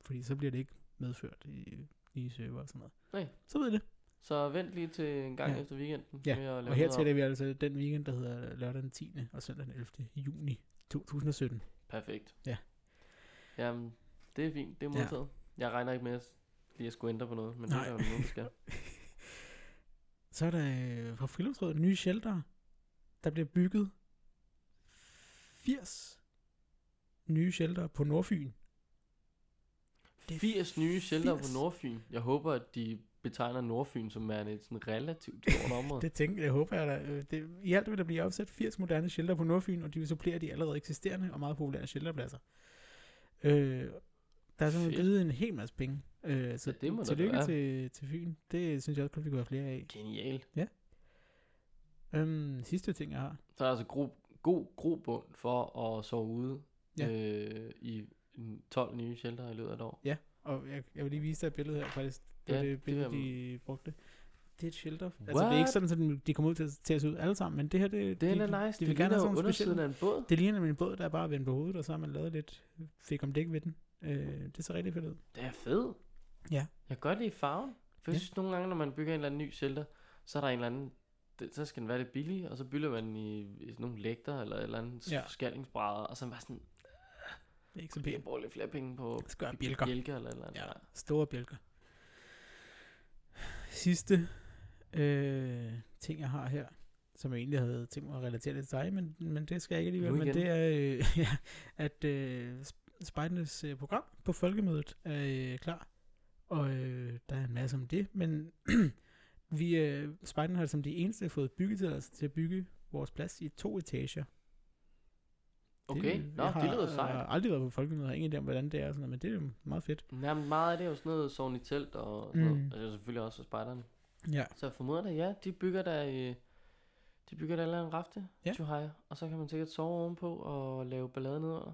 Fordi så bliver det ikke medført i nye server og sådan noget. Nej. Så ved I det. så vent lige til en gang Ja. efter weekenden. Ja, med at lave Og her om. tæller vi altså den weekend, der hedder lørdag den 10. og søndag den 11. juni 2017. Perfekt. Ja. Jamen, det er fint. Det er Ja. modtaget. Jeg regner ikke med at lige at skulle ændre på noget, men Nej. det er jo noget, der skal. Så er der øh, fra Friluftsrådet nye shelter. Der bliver bygget 80 nye shelter på Nordfyn. Det er 80 nye shelter 80. på Nordfyn. Jeg håber, at de betegner Nordfyn som værende et sådan relativt stort område. Det tænker jeg, håber jeg da. Øh, Det, I alt vil der blive opsat 80 moderne shelter på Nordfyn, og de vil supplere de allerede eksisterende og meget populære shelterpladser. Øh, der er simpelthen Fedt. givet en hel masse penge. Øh, så Ja, det må tillykke til, til Fyn. Det synes jeg også godt, vi kunne have flere af. Genial. Øhm, sidste ting, jeg har. Så er der altså gru- god grobund for at sove ude Ja. øh, i en 12 nye shelter i løbet af et år. Og jeg, jeg vil lige vise dig et billede her, faktisk. Det Ja, det det billede, vil de brugte. Det er et shelter. Altså, det er ikke What? sådan, at de- de kommer ud til, til at se ud alle sammen, men det her, det, Det er de, da nice. de det vil gerne have sådan undersiden af en båd. Det ligner en båd, der er bare vendt på hovedet, og så har man lavet lidt fik om dæk ved den. Øh, det ser rigtig fedt ud. Det er fedt. Ja. Jeg kan godt lide farven. For jeg Ja. synes nogle gange, når man bygger en eller anden ny shelter, så er der en eller anden, det, så skal den være lidt billig, og så bygger man i, i sådan nogle lægter, eller et eller andet Ja. skalingsbrædder, og så er man bare sådan, Det er ikke så jeg pænt. bruger lidt flere penge på skal bjælker. bjælker eller eller andet. Ja, store bjælker. Sidste øh, ting, jeg har her, som jeg egentlig havde tænkt mig at relatere lidt til dig, men, men det skal jeg ikke alligevel. Men det er, øh, ja, at øh, Sp- Spejdernes øh, program på Folkemødet er øh, klar. Og øh, der er en masse om det, men vi, øh, Spejderne har som de eneste fået byggetilladelse til at bygge vores plads i to etager. Okay, det, nå, har, det lyder Jeg har sejt. aldrig været på Folkemødet, og har ingen idé om, hvordan det er, sådan noget, men det er jo meget fedt. Jamen, meget af det er jo sådan noget sovn i telt og sådan Mm. noget. Altså selvfølgelig også for spejderne. Ja, Så jeg formoder da, ja, de bygger der i, de bygger der en rafte, Ja. ja. og så kan man sikkert sove ovenpå og lave ballade nedenunder.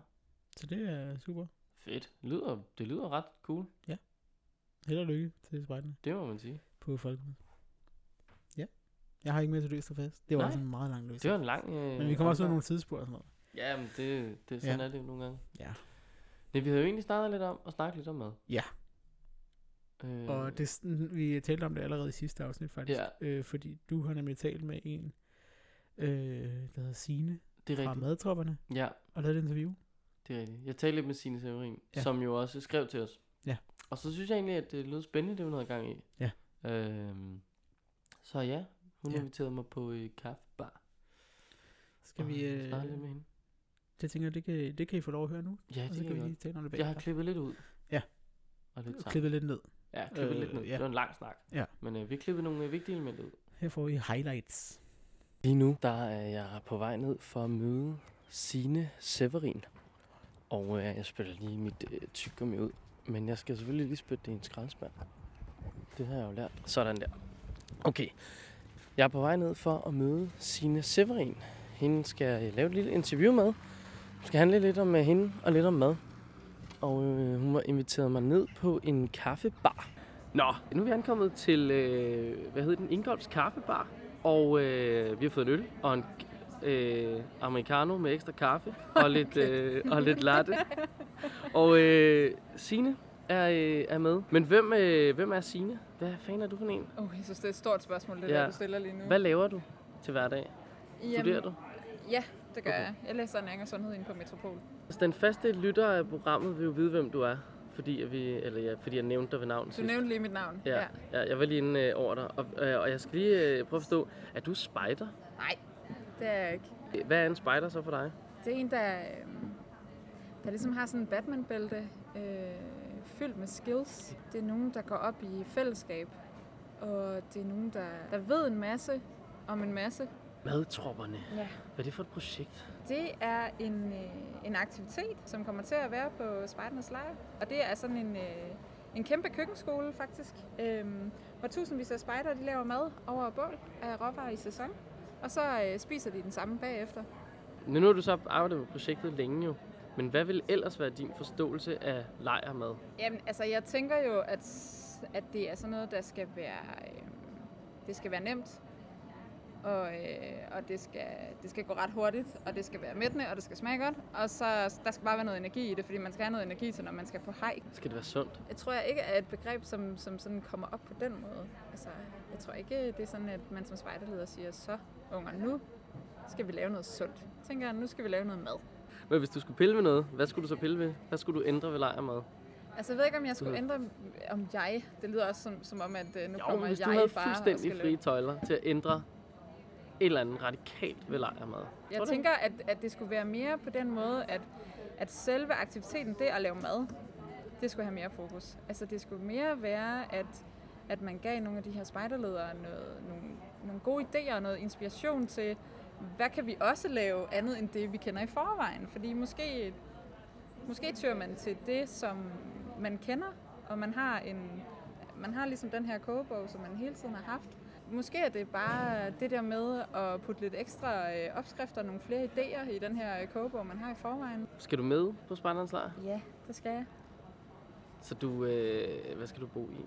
så det er super. Fedt. Det lyder, det lyder ret cool. Held og lykke til spejderne Det må man sige. på Folkemødet. Ja. Jeg har ikke mere til løst og fast. Det var Nej. også en meget lang løst. Det var en lang... Øh, Men vi kommer også ud af nogle tidsspor og sådan noget. Ja, men det, det sådan Ja. er det jo nogle gange. Ja. Nej, vi havde jo egentlig snakket lidt om at snakke lidt om mad. Ja. Øh, Og det, vi talte om det allerede i sidste afsnit faktisk. Ja. Øh, fordi du har nemlig talt med en, øh, der hedder Signe det er fra rigtigt. Madtropperne, Ja, og lavede et interview. det er rigtigt. Jeg talte lidt med Signe Severin, ja. som jo også skrev til os. Ja. Og så synes jeg egentlig, at det lød spændende, det hun havde gang i. Ja. Øhm, så ja, hun Ja. inviterede mig på øh, kaffebar. Skal vi, og øh, snakke lidt med hende. det tænker jeg, det kan, det kan I få lov at høre nu. Ja, og det så kan vi vi lige tale om det Jeg har klippet lidt ud. Ja. Og lidt sammen. klippet lidt ned. Ja, klippet Øh, lidt ned. ja. Det var en lang snak. Ja. Men øh, vi klippede nogle øh, vigtige elementer ud. Her får I highlights. Lige nu, der er jeg på vej ned for at møde Sine Severin. Og øh, jeg spytter lige mit øh, tyggegummi ud. Men jeg skal selvfølgelig lige spytte det i en skraldespand. Det har jeg jo lært. Sådan der. Okay. Jeg er på vej ned for at møde Sine Severin. Hende skal jeg lave et lille interview med. Det skal handle lidt om øh, hende og lidt om mad. Og øh, hun har inviteret mig ned på en kaffebar. Nå, nu er vi ankommet til, øh, hvad hedder den, Ingolfs Kaffebar. Og øh, vi har fået en øl og en øh, americano med ekstra kaffe og lidt, øh, og lidt latte. Og øh, Sine er, øh, er med. Men hvem, øh, hvem er Sine? Hvad fanden er du for en? Oh, jeg synes, det er et stort spørgsmål, det Ja. der, du stiller lige nu. Hvad laver du til hverdag? Studerer du? Ja, det gør Okay. jeg. Jeg læser ernæring og sundhed inde på Metropol. Altså, den faste lytter af programmet vil jo vide, hvem du er. Fordi, at vi, eller ja, fordi jeg nævnte dig ved navn Du sidst. nævnte lige mit navn. Ja, ja, jeg var lige inde øh, over dig. Og, øh, og jeg skal lige øh, prøve at forstå, er du spider? Nej, det er jeg ikke. Hvad er en spider så for dig? Det er en, der, øh, der ligesom har sådan en Batman-bælte øh, fyldt med skills. Det er nogen, der går op i fællesskab. Og det er nogen, der, der ved en masse om en masse. Madtropperne. Ja. Hvad er det for et projekt? Det er en, øh, en aktivitet, som kommer til at være på Spejdernes Lejr. Og det er sådan en, øh, en kæmpe køkkenskole faktisk, øh, hvor tusindvis af spejdere de laver mad over bål af råvarer i sæson. Og så øh, spiser de den samme bagefter. Nu har du så arbejdet med projektet længe jo. Men hvad vil ellers være din forståelse af lejrmad? Jamen, altså jeg tænker jo, at, at det er sådan noget, der skal være, øh, det skal være nemt. Og, øh, og det, skal, det skal gå ret hurtigt, og det skal være mættende, og det skal smage godt. Og så der skal bare være noget energi i det, fordi man skal have noget energi til, når man skal på hike. Skal det være sundt? Jeg tror jeg ikke er et begreb, som, som sådan kommer op på den måde. Altså, jeg tror ikke, det er sådan, at man som spejderleder siger, så unger, nu skal vi lave noget sundt. Jeg tænker, nu skal vi lave noget mad. Men hvis du skulle pille ved noget, hvad skulle du så pille ved? Hvad skulle du ændre ved lejrmad? Altså, jeg ved ikke, om jeg skulle ændre om jeg. Det lyder også som, som om, at øh, nu Jo, kommer hvis jeg du havde bare og fuldstændig frie tøjler til at ændre et eller andet radikalt ved lejrmad. Jeg Tror du tænker, at, at det skulle være mere på den måde, at, at selve aktiviteten, det at lave mad, det skulle have mere fokus. Altså, det skulle mere være, at, at man gav nogle af de her spejderledere noget, nogle, nogle gode idéer og noget inspiration til, hvad kan vi også lave andet end det, vi kender i forvejen? Fordi måske, måske tyrer man til det, som man kender, og man har en man har ligesom den her kogebog, som man hele tiden har haft. måske er det bare det der med at putte lidt ekstra øh, opskrifter, nogle flere idéer i den her øh, kogebog, man har i forvejen. Skal du med på Spejderens Lejr? Ja, det skal jeg. Så du, øh, hvad skal du bo i?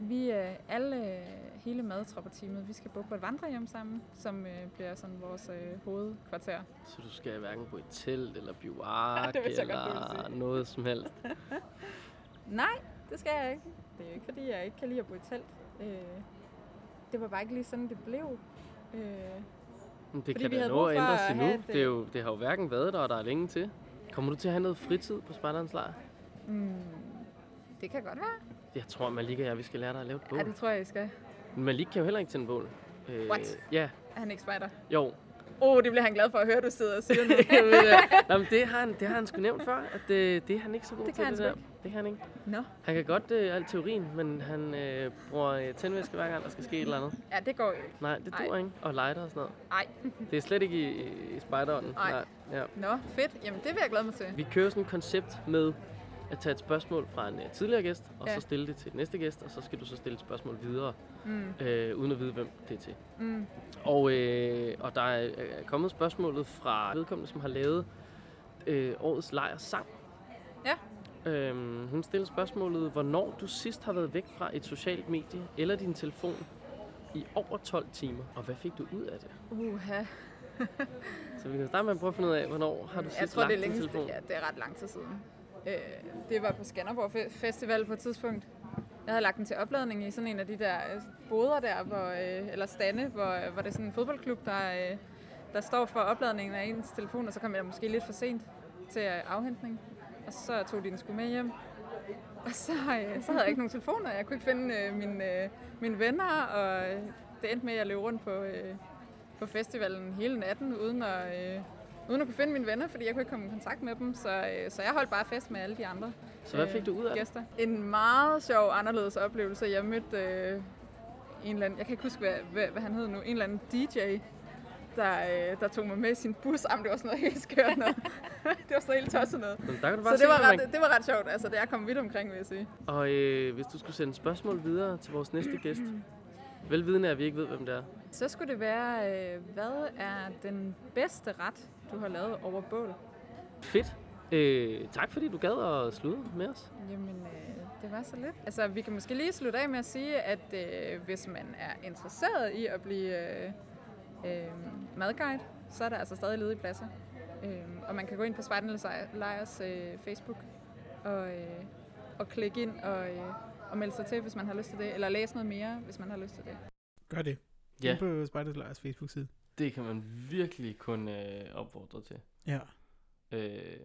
Vi øh, alle, hele madtropperteamet, vi skal bo på et vandrehjem sammen, som øh, bliver sådan vores øh, hovedkvarter. Så du skal hverken bo i telt eller godt, du eller noget som helst. Nej, det skal jeg ikke. Det er ikke, fordi jeg ikke kan lide at bo i telt. Øh, det var bare ikke lige sådan, det blev. Øh, Men det kan vi da nå at endnu. have et, Det, er jo, det har jo hverken været der, og der er længe til. Kommer du til at have noget fritid på Spejderens Lejr? mm, det kan godt være. Jeg tror, Malika og jeg, vi skal lære dig at lave et bål. Ja, det tror jeg, jeg skal. Men Malik kan jo heller ikke tænde bål. Øh, What? Ja, Er han ikke spejder? jo. Åh, oh, det bliver han glad for at høre, du sidder og siger nu. Nå, men det har han, det har han sgu nævnt før, at det, det er han ikke så god Det til. kan det der. ikke. Det kan han ikke. Nå, Han kan godt øh, alt teorien, men han øh, bruger øh, tændvæske hver gang, der skal ske et eller andet. ja, det går jo ikke. Nej, det dur ikke. Og lighter og sådan noget. Nej. Det er slet ikke i, i spejderånden. Nej. Ja. Nå, fedt. Jamen, det vil jeg glæde mig til. Vi kører sådan et koncept med at tage et spørgsmål fra en uh, tidligere gæst, og Ja. så stille det til næste gæst, og så skal du så stille et spørgsmål videre, Mm, øh, uden at vide, hvem det er til. mm. Og, øh, og der er, er kommet spørgsmålet fra vedkommende, som har lavet øh, årets lejr sang. Ja. Øhm, hun stiller spørgsmålet, hvornår du sidst har været væk fra et socialt medie eller din telefon i over 12 timer, og hvad fik du ud af det? Uha. Så vi kan starte med at prøve at finde ud af, hvornår har du sidst Jeg tror, det er lagt din telefon? ja, det er ret lang tid siden. Øh, det var på Skanderborg Festival på et tidspunkt. Jeg havde lagt den til opladning i sådan en af de der øh, boder der, hvor, øh, eller stande, hvor, øh, hvor det er sådan en fodboldklub, der, øh, der står for opladningen af ens telefon, og så kom jeg måske lidt for sent til øh, afhentning. Og så tog de den sgu med hjem. Og så, øh, så havde jeg ikke nogen telefoner. Jeg kunne ikke finde øh, mine, øh, mine venner, og det endte med, at jeg løb rundt på, øh, på festivalen hele natten, uden at, øh, uden at kunne finde mine venner, fordi jeg kunne ikke komme i kontakt med dem. Så, øh, så jeg holdt bare fest med alle de andre Så hvad fik du ud af det? gæster. En meget sjov, anderledes oplevelse. Jeg mødte øh, en eller anden, jeg kan ikke huske, hvad, hvad, hvad han hed nu, en eller anden DJ, der, øh, der tog mig med i sin bus. Jamen, det var sådan noget helt skørt noget. det var sådan helt tosset noget. Men der kan du Så bare det var, hvad ret, det var ret sjovt. Altså, det er kommet vidt omkring, vil jeg sige. Og øh, hvis du skulle sende spørgsmål videre til vores næste gæst, velvidende at vi ikke ved, hvem det er. Så skulle det være, øh, hvad er den bedste ret, du har lavet over bål? Fedt. Øh, tak fordi du gad at slutte med os. Jamen, øh, det var så lidt. Altså, vi kan måske lige slutte af med at sige, at øh, hvis man er interesseret i at blive øh, øh, madguide, så er der altså stadig ledige pladser. Øh, og man kan gå ind på Spejdernes Lejrs øh, Facebook og, øh, og klikke ind og, øh, og melde sig til, hvis man har lyst til det. Eller læse noget mere, hvis man har lyst til det. Gør det. Ja. Ja. på Spiders Lejrs Facebook-side. Det kan man virkelig kun øh, opfordre til. Ja. Øh,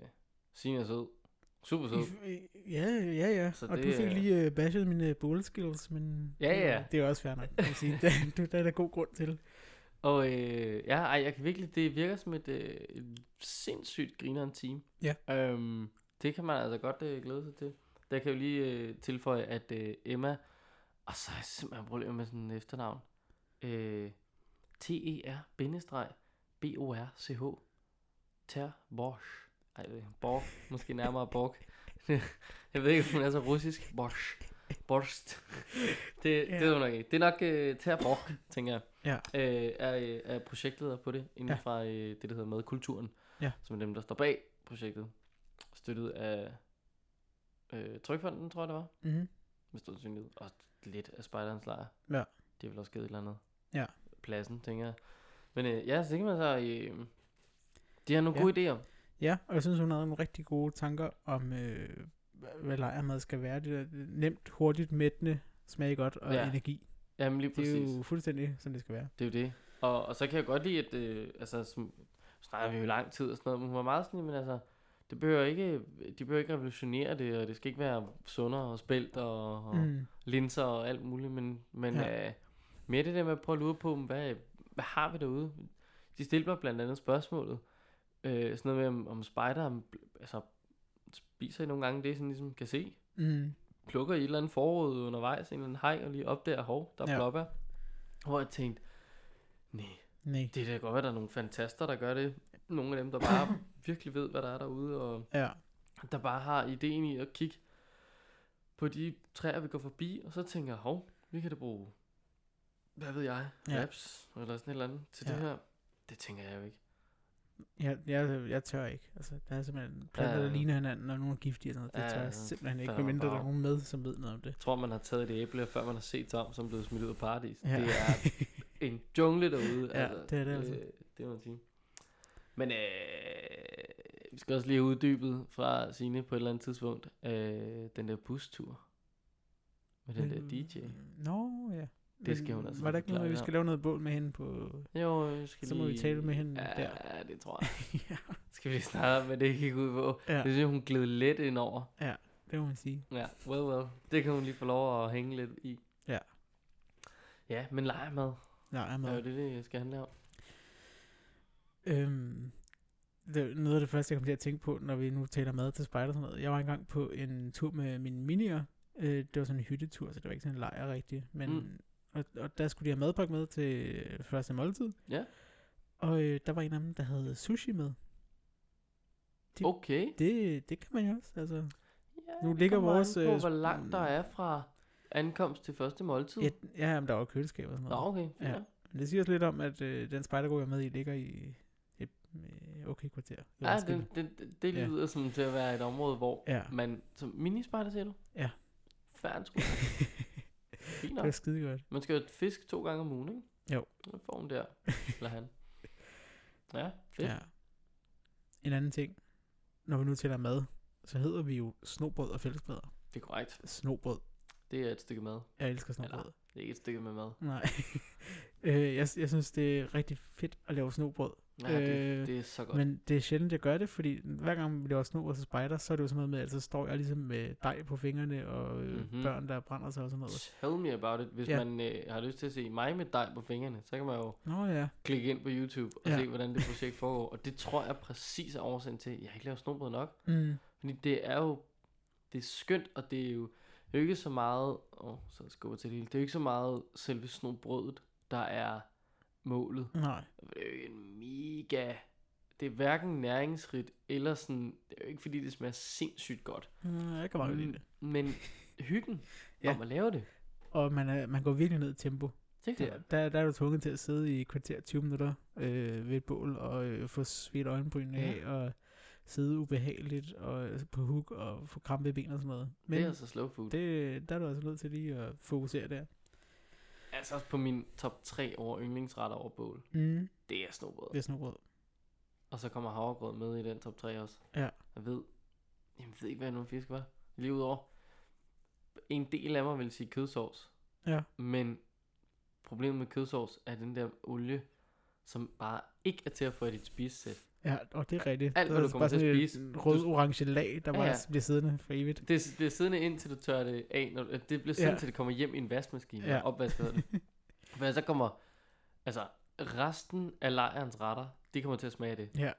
Signe er sød. Super sød. Ja, ja, ja. Så og det du fik lige uh, bashet mine bowl skills, men Ja, ja. det er også fair nok, man sige. det, der er der god grund til. Og øh, ja, ej, jeg kan virkelig, det virker som et, øh, et sindssygt grineren team. Ja. Øhm, det kan man altså godt øh, glæde sig til. Der kan jeg jo lige øh, tilføje, at øh, Emma, og så er jeg simpelthen problemer med sådan et efternavn. Øh, T-E-R-B-O-R-C-H Ter Borsch. Ej, Borg, måske nærmere Borg. jeg ved ikke, om hun er så russisk. Borsch. Borst. det, Ja. det er jo nok ikke. Det er nok øh, Ter Borg, tænker jeg Ja. øh, er, øh, er projektleder på det, inden Ja. fra øh, det, der hedder Madkulturen, Ja. som er dem, der står bag projektet, støttet af øh, Trykfonden, tror jeg det var, Mm-hmm. med stor sandsynlighed, og lidt af Spejderens lejr. Ja. Det er vel også givet et eller andet. Ja. Pladsen, tænker jeg. Men øh, ja, så det kan man så, øh, de har nogle Ja. gode idéer. Ja, og jeg synes, hun havde nogle rigtig gode tanker om, øh, hvad- lejrmad skal være. Det der nemt, hurtigt, mættende, smage godt og Ja, ja. energi. Jamen lige Det præcis. er jo fuldstændig, som det skal være. Det er jo det. Og, og så kan jeg godt lide, at øh, altså, som, snakker vi jo lang tid og sådan noget, men hun var meget sådan, men altså, det behøver ikke, de behøver ikke revolutionere det, og det skal ikke være sundere og spælt og, og Mm. linser og alt muligt, men, men ja. øh, mere det der med at prøve at lure på, hvad, hvad har vi derude? De stiller mig blandt andet spørgsmålet, øh, sådan noget med, om, om spider, altså, spiser I nogle gange det, sådan ligesom kan se? Mm. plukker i et eller andet forråd undervejs, en eller anden hej, og lige opdager, hov, der er Ja. blåbær. Hvor jeg tænkte, nej, Nej. det kan godt være, der er nogle fantaster, der gør det. Nogle af dem, der bare virkelig ved, hvad der er derude, og Ja. der bare har ideen i at kigge på de træer, vi går forbi, og så tænker jeg, hov, vi kan da bruge hvad ved jeg, Ja. raps eller sådan et eller andet til Ja. det her. Det tænker jeg jo ikke. Jeg, jeg, jeg tør ikke. Altså, der er simpelthen planter, Ja, der ligner hinanden, og nogle er giftige og sådan noget. Det Ja, tør jeg simpelthen ikke, medmindre der er nogen med, som ved noget om det. Jeg tror, man har taget et æble, før man har set Tom, som blev smidt ud af paradis. Ja. Det er en jungle derude. Ja, det er det altså. Det, det må man sige. Men øh, vi skal også lige have uddybet fra Signe på et eller andet tidspunkt, øh, den der bustur med den der Øh, DJ. Nå, ja. Det skal hun altså Var der ikke noget, vi lidt skal lave noget bål med hende på... Jo, jeg skal Så må vi lige- tale med hende ja, der. Ja, det tror jeg. ja, Skal vi starte med det, gik ud på? ja, Det synes jeg, hun gled let ind over. det må man sige. Ja, well, well. Det kan hun lige få lov at hænge lidt i. Ja. Ja, men legemad Nej, jeg er er det, det skal handle om. Øhm, det noget af det første, jeg kom til at tænke på, når vi nu taler mad til spejder og sådan noget. Jeg var engang på en tur med mine minier. Øh, det var sådan en hyttetur, så det var ikke sådan en lejr rigtigt. Men, Mm. Og, og der skulle de have madpakke med til første måltid. Ja. Og øh, der var en af dem, der havde sushi med. De- Okay. Det, det kan man jo også, altså. Ja, Nu det ligger vores, På, øh, hvor langt der er fra ankomst til første måltid. Ja, ja men der var køleskab og sådan Nå, noget. okay. Fint. Ja. Men det siger også lidt om, at øh, den spejdergruppe, jeg er med i, ligger i et øh, okay kvarter. Det var Ja, det, det, det, det Ja. lyder som til at være et område, hvor Ja. man... Som minispejder, siger du? Ja. Færdig. Fint det var skide godt. Man skal jo fisk to gange om ugen, ikke? Jo. Får hun der. Eller han. Ja, fedt. Ja. En anden ting. Når vi nu tæller mad, så hedder vi jo snobrød og fællesbader. Det er korrekt. Snobrød. Det er et stykke mad. Jeg elsker snobrød. Eller- Det er ikke et stykke med mad. Nej. øh, jeg, jeg synes, det er rigtig fedt at lave snobrød. Ja, det, Øh, det er så godt. Men det er sjældent, jeg gør det, fordi hver gang vi laver snobrød til spejder, så er det jo sådan noget med, at så står jeg ligesom med dej på fingrene, og mm-hmm. børn, der brænder sig og sådan noget. Tell me about it. Hvis Ja. man øh, har lyst til at se mig med dig på fingrene, så kan man jo Nå ja. klikke ind på YouTube og Ja. se, hvordan det projekt foregår. Og det tror jeg præcis er årsagen til, at jeg ikke laver snobrød nok. Mm. Fordi det er jo, det er skønt, og det er jo, det er jo ikke så meget, åh, oh, så skubber til det hele, det er jo ikke så meget selve snobrødet, der er målet. Nej. Det er jo en mega, det er hverken næringsrigt, eller sådan, det er jo ikke fordi, det smager sindssygt godt. Mm, jeg kan meget lide det. Men hyggen Ja. om at lave det, Og man, er, man går virkelig ned i tempo. det Der, der, der er du tvunget til at sidde i kvarter 20 minutter øh, ved et bål og øh, få svedt øjenbrynene Ja. af og sidde ubehageligt og øh, på hook og få krampe i ben og sådan noget. Men det er altså slow food. Det... det, der er du altså nødt til lige at fokusere der. Altså også på min top 3 over yndlingsretter over bål. Mm. Det er snobrød. Det er snobrød. Og så kommer havregrød med i den top 3 også. Ja. Jeg ved, jeg ved ikke, hvad nogle fisk var. Lige udover. En del af mig vil sige kødsovs. Ja. Men problemet med kødsovs er den der olie, som bare ikke er til at få i dit spisesæt. Ja, og det er rigtigt. Alt, hvad du kommer bare til at spise. Rød-orange lag, der Ja, bare ja. bliver siddende for evigt. Det bliver siddende indtil du tørrer det af. Når, det bliver siddende, Ja. til det kommer hjem i en vaskemaskine. Ja. Opvask, hedder det. For så kommer, altså, resten af lejrens retter, de kommer til at smage det. Ja.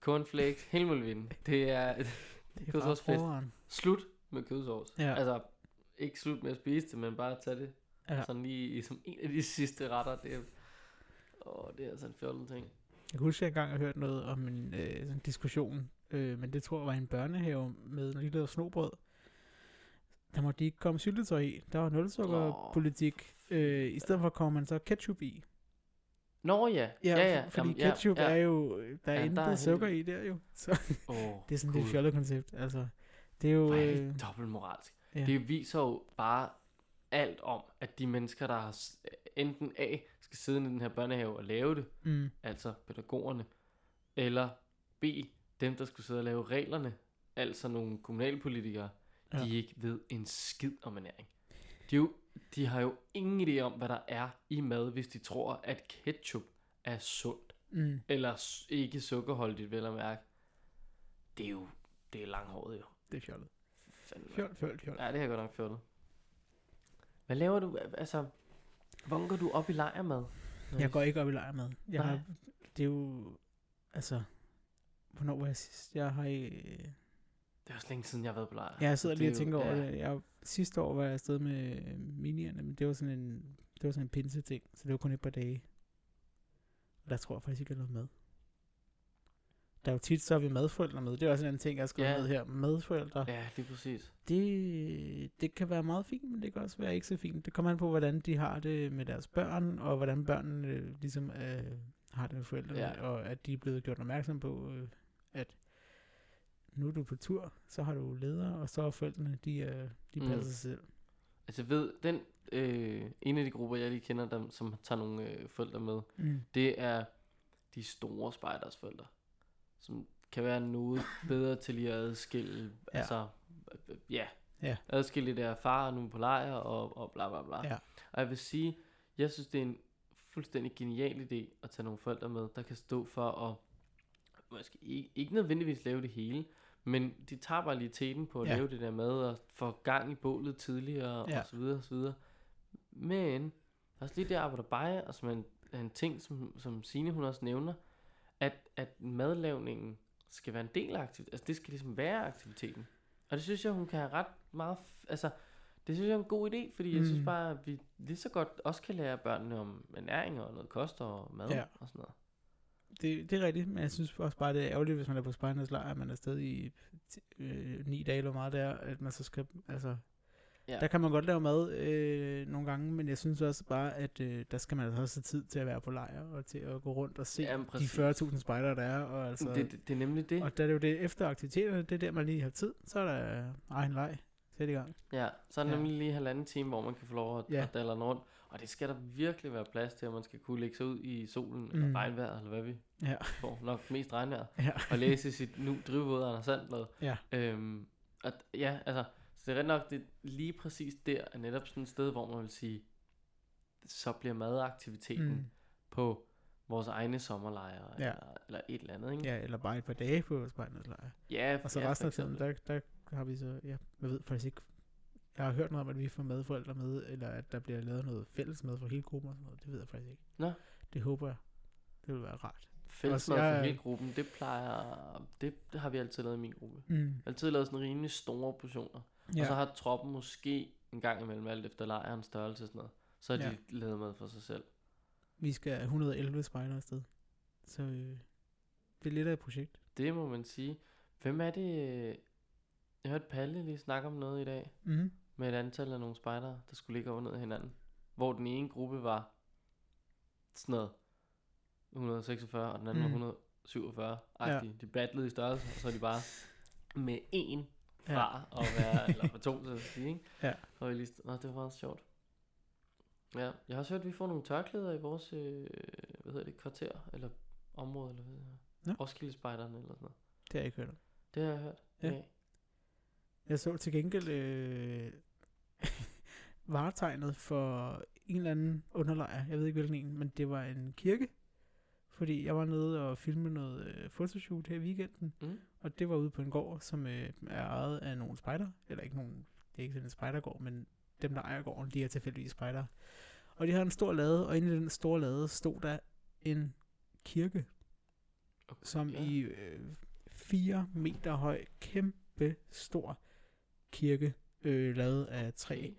Cornflakes, hele muligheden. Det er Det er Kødsovs bare fest. froeren. slut med kødsovs. Ja. Altså, ikke slut med at spise det, men bare tage det Ja. sådan lige som en af de sidste retter. Det er, åh, det er altså en fjollet ting. Jeg kan huske, at jeg engang har hørt noget om en øh, en diskussion, øh, men det tror jeg var en børnehave med, de lavede snobrød. Der måtte de ikke komme syltetøj i. Der var nulsukkerpolitik. Øh, I stedet for kommer man så ketchup i. Nå ja, ja, ja. f- fordi jamen, ja, ketchup ja. er jo, der er Ja, ja, der intet er sukker i der jo. Så Åh, det er sådan cool. det fjollet koncept. Altså, det er jo... Hvor er Øh, det dobbeltmoralsk. ja. Det viser jo bare alt om, at de mennesker, der har enten A, skal sidde i den her børnehave og lave det, mm, altså pædagogerne, eller B, dem, der skulle sidde og lave reglerne, altså nogle kommunalpolitikere, ja. De ikke ved en skid om ernæring. De, er jo, de har jo ingen idé om, hvad der er i mad, hvis de tror, at ketchup er sundt, mm, eller ikke sukkerholdigt, vel at mærke. Det er jo, det er langhåret jo. det er fjollet. Fandme. Fjol, fjol, fjol. Ja, det har godt nok fjollet. Hvad laver du? Altså, hvordan går du op i lejrmad? Jeg går ikke op i lejrmad. Jeg Nej. har, det er jo... Altså... Hvornår var jeg sidst? Jeg har... Øh, Det er også længe siden, jeg har været på lejr. Jeg sidder lige og er tænker over ja. det. Jeg, sidste år var jeg afsted med øh, minierne, men det var sådan en, det var sådan en pinse-ting, så det var kun et par dage. Og der tror jeg faktisk ikke, jeg lavede mad. Der er jo tit, så har vi medforældre med. Det er også en anden ting, jeg har skrevet Ja. med her. Medforældre. Ja, lige præcis. Det, det kan være meget fint, men det kan også være ikke så fint. Det kommer an på, hvordan de har det med deres børn, og hvordan børnene øh, ligesom øh, har det med forældrene, Ja. og at de er blevet gjort opmærksom på, øh, at nu er du på tur, så har du ledere, og så er forældrene, de, øh, de Mm. passer sig selv. Altså ved, den, øh, en af de grupper, jeg lige kender, dem, som tager nogle øh, forældre med, Mm. det er de store spejders forældre, som kan være noget bedre til lige at adskille, Ja. altså, ja, Ja. adskille der far nu på lejr og, og bla bla bla. Ja. Og jeg vil sige, jeg synes, det er en fuldstændig genial idé at tage nogle forældre med, der kan stå for at, måske ikke, ikke nødvendigvis lave det hele, men de tager bare lige teten på at Ja. lave det der med og få gang i bålet tidligere Ja. og så videre og så videre. Men der også lige det arbejder bare, og som er en, en ting, som, som Signe hun også nævner, at, at madlavningen skal være en del af aktiviteten. Altså det skal ligesom være aktiviteten. Og det synes jeg, hun kan have ret meget... F- altså, det synes jeg er en god idé, fordi mm. jeg synes Mm. bare, at vi lige så godt også kan lære børnene om ernæring og noget kost og mad Ja. og sådan noget. Det, det er rigtigt, men jeg synes også bare, det er ærgerligt, hvis man er på spejdernes lejr, at man er afsted i øh, ni dage eller meget det er, at man så skal, altså, Ja. der kan man godt lave mad øh, nogle gange, men jeg synes også bare, at øh, der skal man altså også have tid til at være på lejr, og til at gå rundt og se Jamen, de præcis. 40.000 spejdere, der er, og altså, Det, det, det er nemlig det. og der er det jo det efter aktiviteterne, det er der, man lige har tid, så er der egen leg, sæt i gang. Ja, så er der Ja. nemlig lige halvanden time, hvor man kan få lov at, Ja. at dalle rundt. Og det skal der virkelig være plads til, at man skal kunne lægge sig ud i solen, mm. eller regnvejr, eller hvad vi Ja. får. Nok mest regnvejr. Ja. og læse sit nu drivvåde Anders Sandblad. Ja. Øhm, at, ja, altså, så det er nok, det er lige præcis der er netop sådan et sted, hvor man vil sige, så bliver madaktiviteten mm. På vores egne sommerlejre, Ja. eller, eller et eller andet, ikke? ja, eller bare et par dage på spejdernes lejr. ja Og så ja, resten af tiden, der, der har vi så, ja, jeg ved faktisk ikke, jeg har hørt noget om, at vi får medforældre med, eller at der bliver lavet noget fælles med for hele gruppen og sådan noget. Det ved jeg faktisk ikke. Nå. Det håber jeg. Det vil være rart. Fællesmad for jeg- hele gruppen, det plejer, det, det har vi altid lavet i min gruppe. Mm. Altid lavet sådan rimelig store portioner. Ja. Og så har troppen måske en gang imellem alt efter lejrens størrelse og sådan noget. Så har Ja. de lavet mad for sig selv. Vi skal 111 spejder afsted. Så øh, det er lidt af et projekt. Det må man sige. Hvem er det? Jeg hørte Palle lige snakke om noget i dag. Mm. Med et antal af nogle spejdere, der skulle ligge over ned hinanden. Hvor den ene gruppe var sådan noget 146, og den anden Mm. var 147 agtig. Ja. De battlede i størrelse, og så er de bare med en fra ja. at være, eller fra to, så at sige, ikke? Ja. Og lige, nå, det var meget sjovt. Ja, jeg har også hørt, at vi får nogle tørklæder i vores, øh, hvad hedder det, kvarter, eller område, eller hvad det hedder. Nå. Roskilde-spejderne, eller sådan noget. Det har jeg ikke hørt om. Det har jeg hørt. Ja. Ja. Jeg så til gengæld øh, varetegnet for en eller anden underlejr. Jeg ved ikke hvilken en, men det var en kirke. Fordi jeg var nede og filme noget øh, fotoshoot her i weekenden. Mm. Og det var ude på en gård, som øh, er ejet af nogle spejder. Eller ikke nogen, det er ikke sådan en spejdergård, men dem, der ejer gården, de er tilfældigvis spejder. Og de har en stor lade, og inde i den store lade stod der en kirke, Okay, som ja. i øh, 4 meter høj, kæmpe stor kirke, øh, lavet af træ.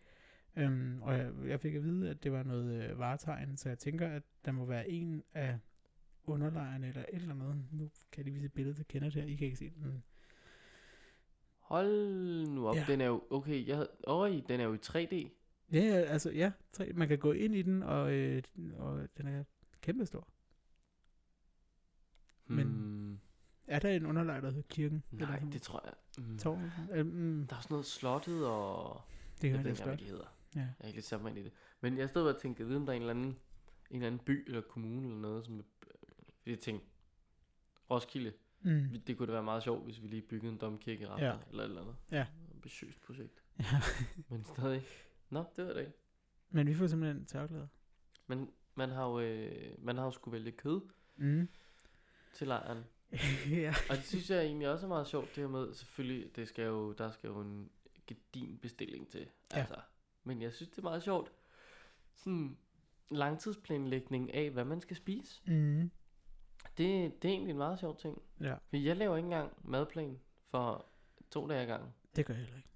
Øhm, og jeg, jeg fik at vide, at det var noget øh, varetegn, så jeg tænker, at der må være en af underlejrene eller et eller andet. Nu kan lige vise et billede til kender det her. I kan ikke se den. Hold nu op, Ja. den er jo, okay, jeg, øj, den er jo i 3D. Ja, altså ja, tre, man kan gå ind i den, og, øh, og den er kæmpe stor. Men- Hmm, Er der en underlejr, der hedder kirken? Eller nej, sådan det tror jeg. Mm. Tårn? Øh, mm, Der er sådan noget slottet, og det kan jeg ved ikke, de hedder. Ja. Jeg er ikke lidt ind i det. Men jeg stod og tænkte, om der er en eller anden, en eller anden by eller kommune eller noget, som... Fordi jeg tænkte, Roskilde, Mm. det kunne da være meget sjovt, hvis vi lige byggede en domkirke i Ja. eller et eller andet. Ja. Ambitiøst projekt. Ja. Men stadig. Nå, det var det ikke. Men vi får simpelthen tørklæder. Men man har jo, øh, man har jo skulle vælge kød Mm. til lejren. ja. Og det synes jeg egentlig også er meget sjovt, det her med, selvfølgelig, det skal jo, der skal jo en gedin bestilling til. Ja. Altså. Men jeg synes, det er meget sjovt. Sådan langtidsplanlægning af, hvad man skal spise. Mm. Det, det er egentlig en meget sjov ting. Ja, For jeg laver ikke engang madplan for to dage ad gangen. det gør jeg heller ikke.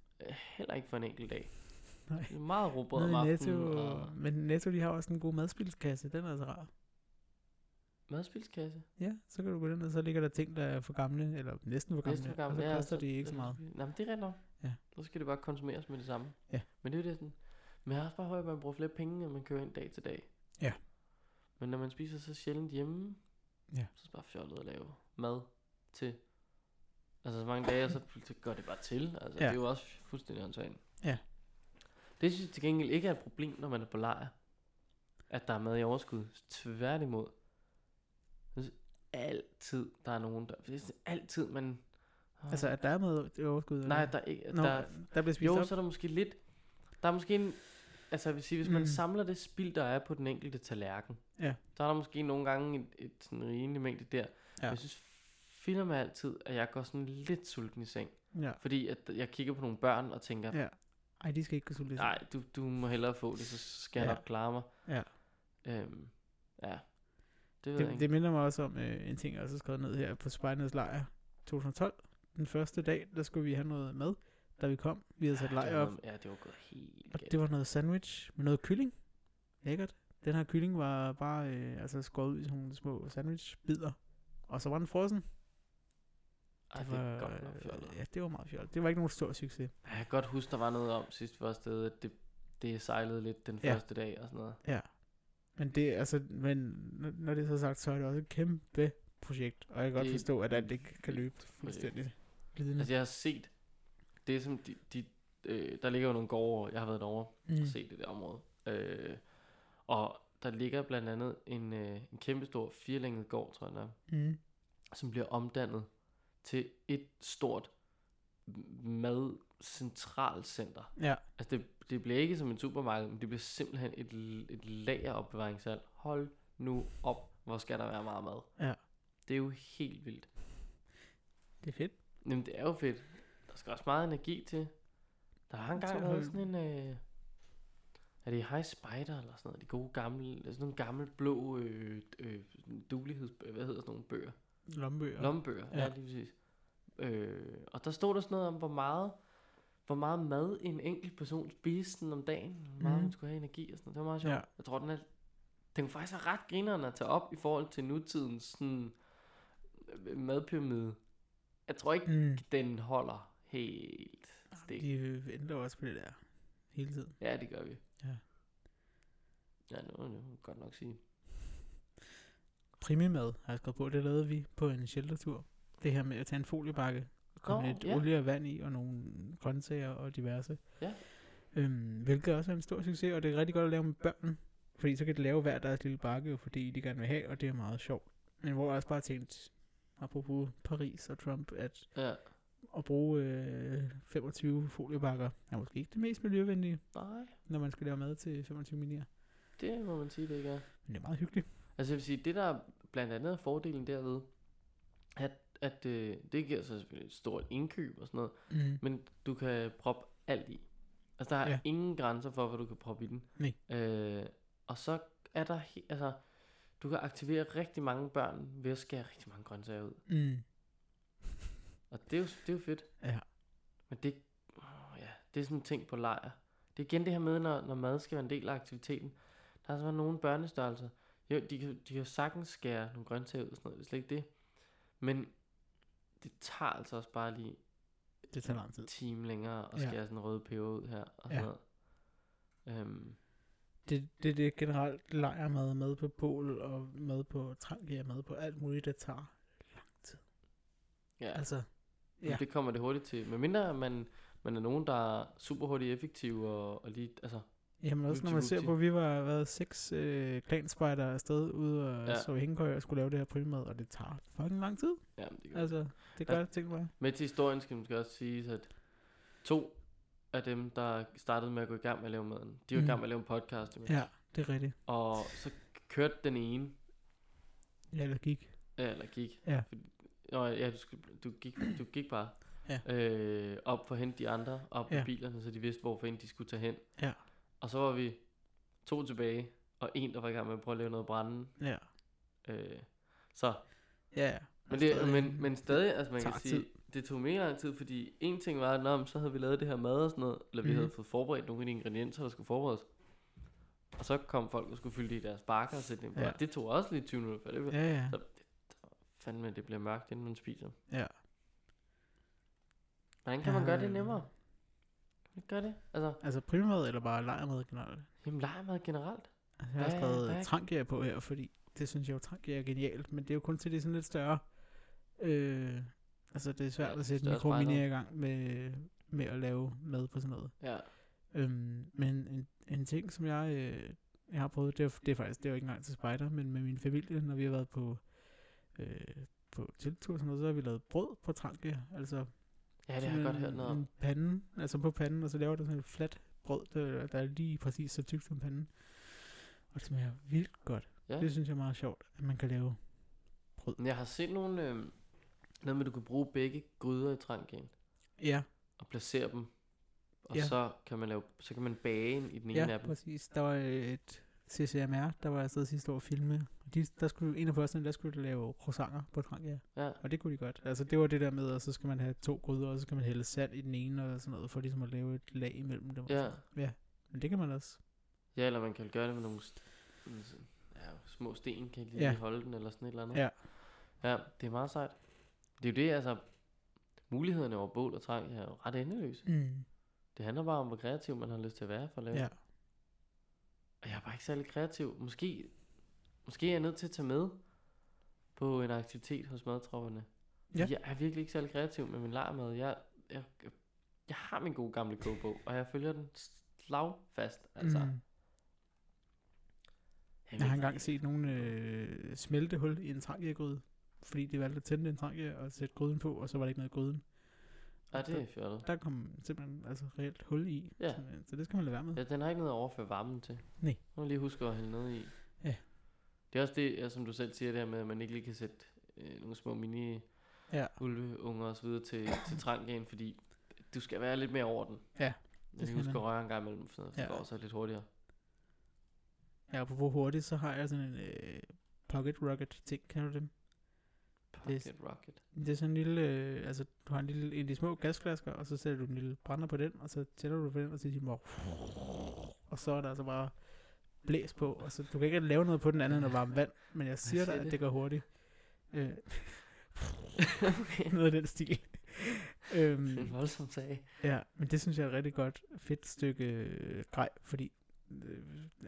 Heller ikke for en enkelt dag. Nej. Det er meget råbrød Nede om aftenen. Netto, Og... Men Netto, de har også en god madspilskasse. Den er altså rar. Madspilskasse. Ja, så kan du gå derned, og så ligger der ting, der er for gamle, eller næsten for gamle, Næsten for og gammel. så Ja, koster de ikke så meget. Nej, men det er nok. Ja. Så skal det bare konsumeres med det samme. Ja. Men det er jo det sådan. Men jeg har også bare hørt, at man bruger flere penge, end man kører ind dag til dag. Ja. Men når man spiser så sjældent hjemme, Ja. så er det bare fjollet at lave mad til. Altså så mange dage, så, så går det bare til. Altså Ja. det er jo også fuldstændig åndssvagt. Ja. Det synes jeg til gengæld ikke er et problem, når man er på lejr. At der er mad i overskud. Tværtimod. Jeg synes altid, der er nogen, der... Det er altid, man... Altså, at der er med i overskud? Nej, der er ikke... Nå, der, der bliver spist jo, op? så er der måske lidt... Der er måske en... Altså, jeg vil sige, hvis man Mm. samler det spild, der er på den enkelte tallerken, Ja. så er der måske nogle gange et, et sådan rimelig mængde der. Ja. Jeg synes finder mig altid, at jeg går sådan lidt sulten i seng. Ja. Fordi at jeg kigger på nogle børn og tænker, ja. Ej, de skal ikke gå sultne. nej, du, du må hellere få det, så skal jeg Ja. nok klare mig. Ja. Øhm, ja. Det ved jeg Det, ikke. det minder mig også om øh, en ting, jeg også har skrevet ned her på Spejdernes lejr 2012. Den første dag, der skulle vi have noget mad, da vi kom. Vi havde sat Ja, lejr det var op, Ja, det var gået helt og galt. det var noget sandwich med noget kylling. Lækkert. Den her kylling var bare øh, altså skåret ud i sådan nogle små sandwichbidder. Og så var den frossen. Ej, det er godt nok fjollet. Ja, det var meget fjollet. Det var ikke nogen stor succes. Jeg kan godt huske, der var noget om sidst vi var afsted, at det, det sejlede lidt den Ja. første dag og sådan noget. Ja. Men det, altså, men når det er så sagt, så er det også et kæmpe projekt. Og jeg kan godt Det er forstå, at alt ikke kan løbe fuldstændig glidende. Altså jeg har set, det som de, de øh, der ligger jo nogle gårde, jeg har været derovre Mm. og set det der område. Øh, og der ligger blandt andet en, øh, en kæmpestor firlænget gård, tror jeg, den er, Mm. som bliver omdannet til et stort madcentralcenter. Ja. Altså det, det bliver ikke som en supermarked, men det bliver simpelthen et, et lageropbevaringshal. Hold nu op, hvor skal der være meget mad. Ja. Det er jo helt vildt. Det er fedt. Jamen det er jo fedt. Der skal også meget energi til. Der har engang været sådan en... Øh, er det High Spider eller sådan noget? De gode gamle... Sådan nogle gamle blå øh, øh, duligheds... Hvad hedder sådan nogle bøger? Lommebøger. Lommebøger, ja, Ja. lige præcis. Øh, og der stod der sådan noget om, hvor meget, hvor meget mad en enkelt person spiste sådan om dagen. Hvor meget Mhm. man skulle have energi og sådan noget. Det var meget sjovt. Ja. Jeg tror, den er... Den kunne faktisk være ret grineren at tage op i forhold til nutidens sådan, øh, madpyramide. Jeg tror ikke, Mm. den holder helt stik. De øh, ændrer også på det der hele tiden. Ja, det gør vi. Ja. Ja, det må jeg godt nok sige. Primimad har jeg skrevet på. Det lavede vi på en sheltertur. Det her med at tage en foliebakke og komme lidt ja. olie og vand i, og nogle grøntsager og diverse. Ja. Øhm, hvilket også er en stor succes, og det er rigtig godt at lave med børn. Fordi så kan de lave hver deres lille bakke, fordi de gerne vil have, og det er meget sjovt. Men hvor jeg også bare tænkt, apropos Paris og Trump, at Ja. At bruge øh, 25 foliebakker er måske ikke det mest miljøvenlige, Nej, når man skal lave mad til 25 minier. det må man sige, det ikke er. Men det er meget hyggeligt. Altså jeg vil sige, det der blandt andet er fordelen derved, at, at øh, det giver så selvfølgelig et stort indkøb og sådan noget, Mm. men du kan proppe alt i. Altså der er Ja. ingen grænser for, hvad du kan proppe i den. Nej. Øh, og så er der, altså, du kan aktivere rigtig mange børn ved at skære rigtig mange grøntsager ud. Mm. Og det er jo, det er jo fedt. Ja. Men det, ja, det er sådan en ting på lejr. Det er igen det her med, når, når mad skal være en del af aktiviteten. Der er så nogle børnestørrelser. Jo, de kan, de kan sagtens skære nogle grøntsager ud og sådan noget, det er slet ikke det. Men det tager altså også bare lige Det tager lang tid. en time længere at Ja. skære sådan en røde peber ud her og sådan Ja. noget. Øhm, Det, det, det er generelt lejrmad, mad på bål og mad på trangia, mad på alt muligt, der tager lang tid. ja, Altså, ja. det kommer det hurtigt til. Men mindre man, man er nogen, der er super hurtigt effektiv og, og lige, altså, Jamen også når man ser på, at vi var været seks øh, klanspejder afsted ude og Ja. så i hængekøj og skulle lave det her primad, og det tager fucking lang tid. ja, det gør Altså, det gør jeg tænke mig. Med til historien skal man måske også sige, at to af dem, der startede med at gå i gang med at lave maden, de var i Mm. gang med at lave en podcast. imens. Ja, det er rigtigt. Og så kørte den ene, Ja, eller gik. ja, eller gik. Ja. Fordi, nå, ja, du, du, gik, du gik bare Ja. øh, op for at hente de andre op Ja. i bilerne, så de vidste, hvorfor de skulle tage hen. Ja. Og så var vi to tilbage, og en, der var i gang med at prøve at lave noget brænde. Ja. Øh, så Ja, ja. Men, det, men, men stadig, altså man kan sige, tid. det tog mega lang tid, fordi en ting var, at nå, så havde vi lavet det her mad og sådan noget, eller vi Mhm. havde fået forberedt nogle af de ingredienser, der skulle forberedes. Og så kom folk og skulle fylde det i deres bakker og sætte det Ja. ja. Det tog også lige 20 minutter, for det Ja, ja. Så- fandme, det bliver mørkt, inden man spiser. Ja. Hvordan kan man gøre det Ja. nemmere? Kan man gøre det? Altså, Altså primærmad eller bare lejermad generelt? jamen legemad generelt. Altså, jeg har Hvad- skrevet trangia på her, fordi det synes jeg jo, trangia er genialt, men det er jo kun til det sådan lidt større. Øh, altså det er svært Ja, at sætte større mikromini i gang med, med at lave mad på sådan noget. Ja. Øhm, men en, en ting, som jeg, øh, jeg har prøvet, det er, det er faktisk, det er jo ikke engang til spejder, men med min familie, når vi har været på, øh, på tiltur og sådan noget, så har vi lavet brød på trangia. Altså Ja, det har jeg godt hørt noget om. En pande, altså på panden, og så laver du sådan et fladt brød, der, der er lige præcis så tykt som panden. Og det smager vildt godt. Ja. Det synes jeg er meget sjovt, at man kan lave. Men Jeg har set nogle, øh, noget med, at du kan bruge begge gryder i trangen Ja, og placere dem. Og Ja. så kan man lave, så kan man bage en i den ene ja af dem. præcis. Der var et CCMR, der var afsted sidste år filme. De, der skulle, en af første, der skulle de lave croissanter på trangia. Ja. Og det kunne de godt. Altså det var det der med, at så skal man have to gryder, og så skal man hælde sand i den ene og sådan noget, for ligesom at lave et lag imellem dem. Ja. noget. Men det kan man også. ja, eller man kan gøre det med nogle ja, små sten, kan lige Ja. holde den, eller sådan et eller andet. Ja. Ja, det er meget sejt. Det er jo det, altså, mulighederne over bål og trang er jo ret endeløse. Mm. Det handler bare om, hvor kreativ man har lyst til at være for at lave. Ja. Og jeg er bare ikke særlig kreativ. Måske, måske er jeg nødt til at tage med på en aktivitet hos madtropperne. Ja. Jeg er virkelig ikke særlig kreativ med min lejrmad. Jeg, jeg, jeg har min gode gamle kogebog, og jeg følger den slagfast. Altså, Mm. Jeg har engang set nogen øh, smelte hul i en trangiagryde, fordi de valgte at tænde en trangia og sætte gryden på, og så var der ikke noget i gryden. Ja, det er fjollet. Der kom simpelthen altså reelt hul i, Ja. så, så det skal man lade være med. Ja, den har ikke noget at overføre varmen til. Nej. Nu lige huske at hælde noget i. Ja. Det er også det, som du selv siger, det her med, at man ikke lige kan sætte øh, nogle små mini Ja. ulveunger og så videre til, til trangen, fordi du skal være lidt mere over den. Ja, Jeg skal huske at røre en gang imellem, så det Ja. går også lidt hurtigere. Ja, på hurtigt, så har jeg sådan en øh, pocket rocket ting, kan du dem? Pocket rocket. Det er sådan en lille, øh, altså du har en lille, en af de små gasflasker, og så sætter du en lille brænder på den, og så tænder du på den, og så siger og så er der altså bare blæs på, og så du kan ikke lave noget på den anden end at varme vand, men jeg siger dig, at det? går hurtigt. Øh, noget af den stil. øhm, Det er en voldsom sag. ja, men det synes jeg er et rigtig godt, fedt stykke øh, grej, fordi, øh,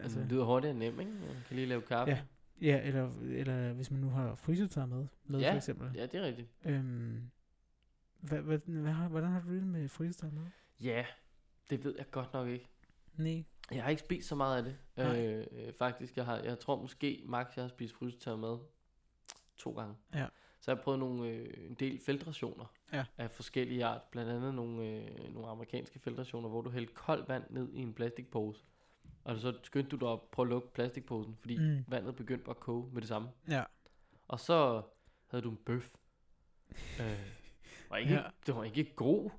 altså, det lyder hurtigt og nemt, ikke? Man kan lige lave kaffe. Ja. ja, eller, eller hvis man nu har frysetøj med, med Ja, for eksempel. ja det er rigtigt. Øhm, hvad, hvad, hvad hvordan har du det med frysetøj med? Ja, det ved jeg godt nok ikke. Nej. Jeg har ikke spist så meget af det. Nej. Øh, øh, faktisk, jeg, har, jeg tror måske max jeg har spist frysetørret mad to gange. Ja. Så jeg har prøvet nogle, øh, en del feltrationer Ja. af forskellige art. Blandt andet nogle, øh, nogle amerikanske feltrationer, hvor du hældte koldt vand ned i en plastikpose. Og så skyndte du dig at prøve at lukke plastikposen, fordi Mm. mm. vandet begyndte bare at koge med det samme. Ja. Og så havde du en bøf. øh, var ikke, Ja. Det var ikke god.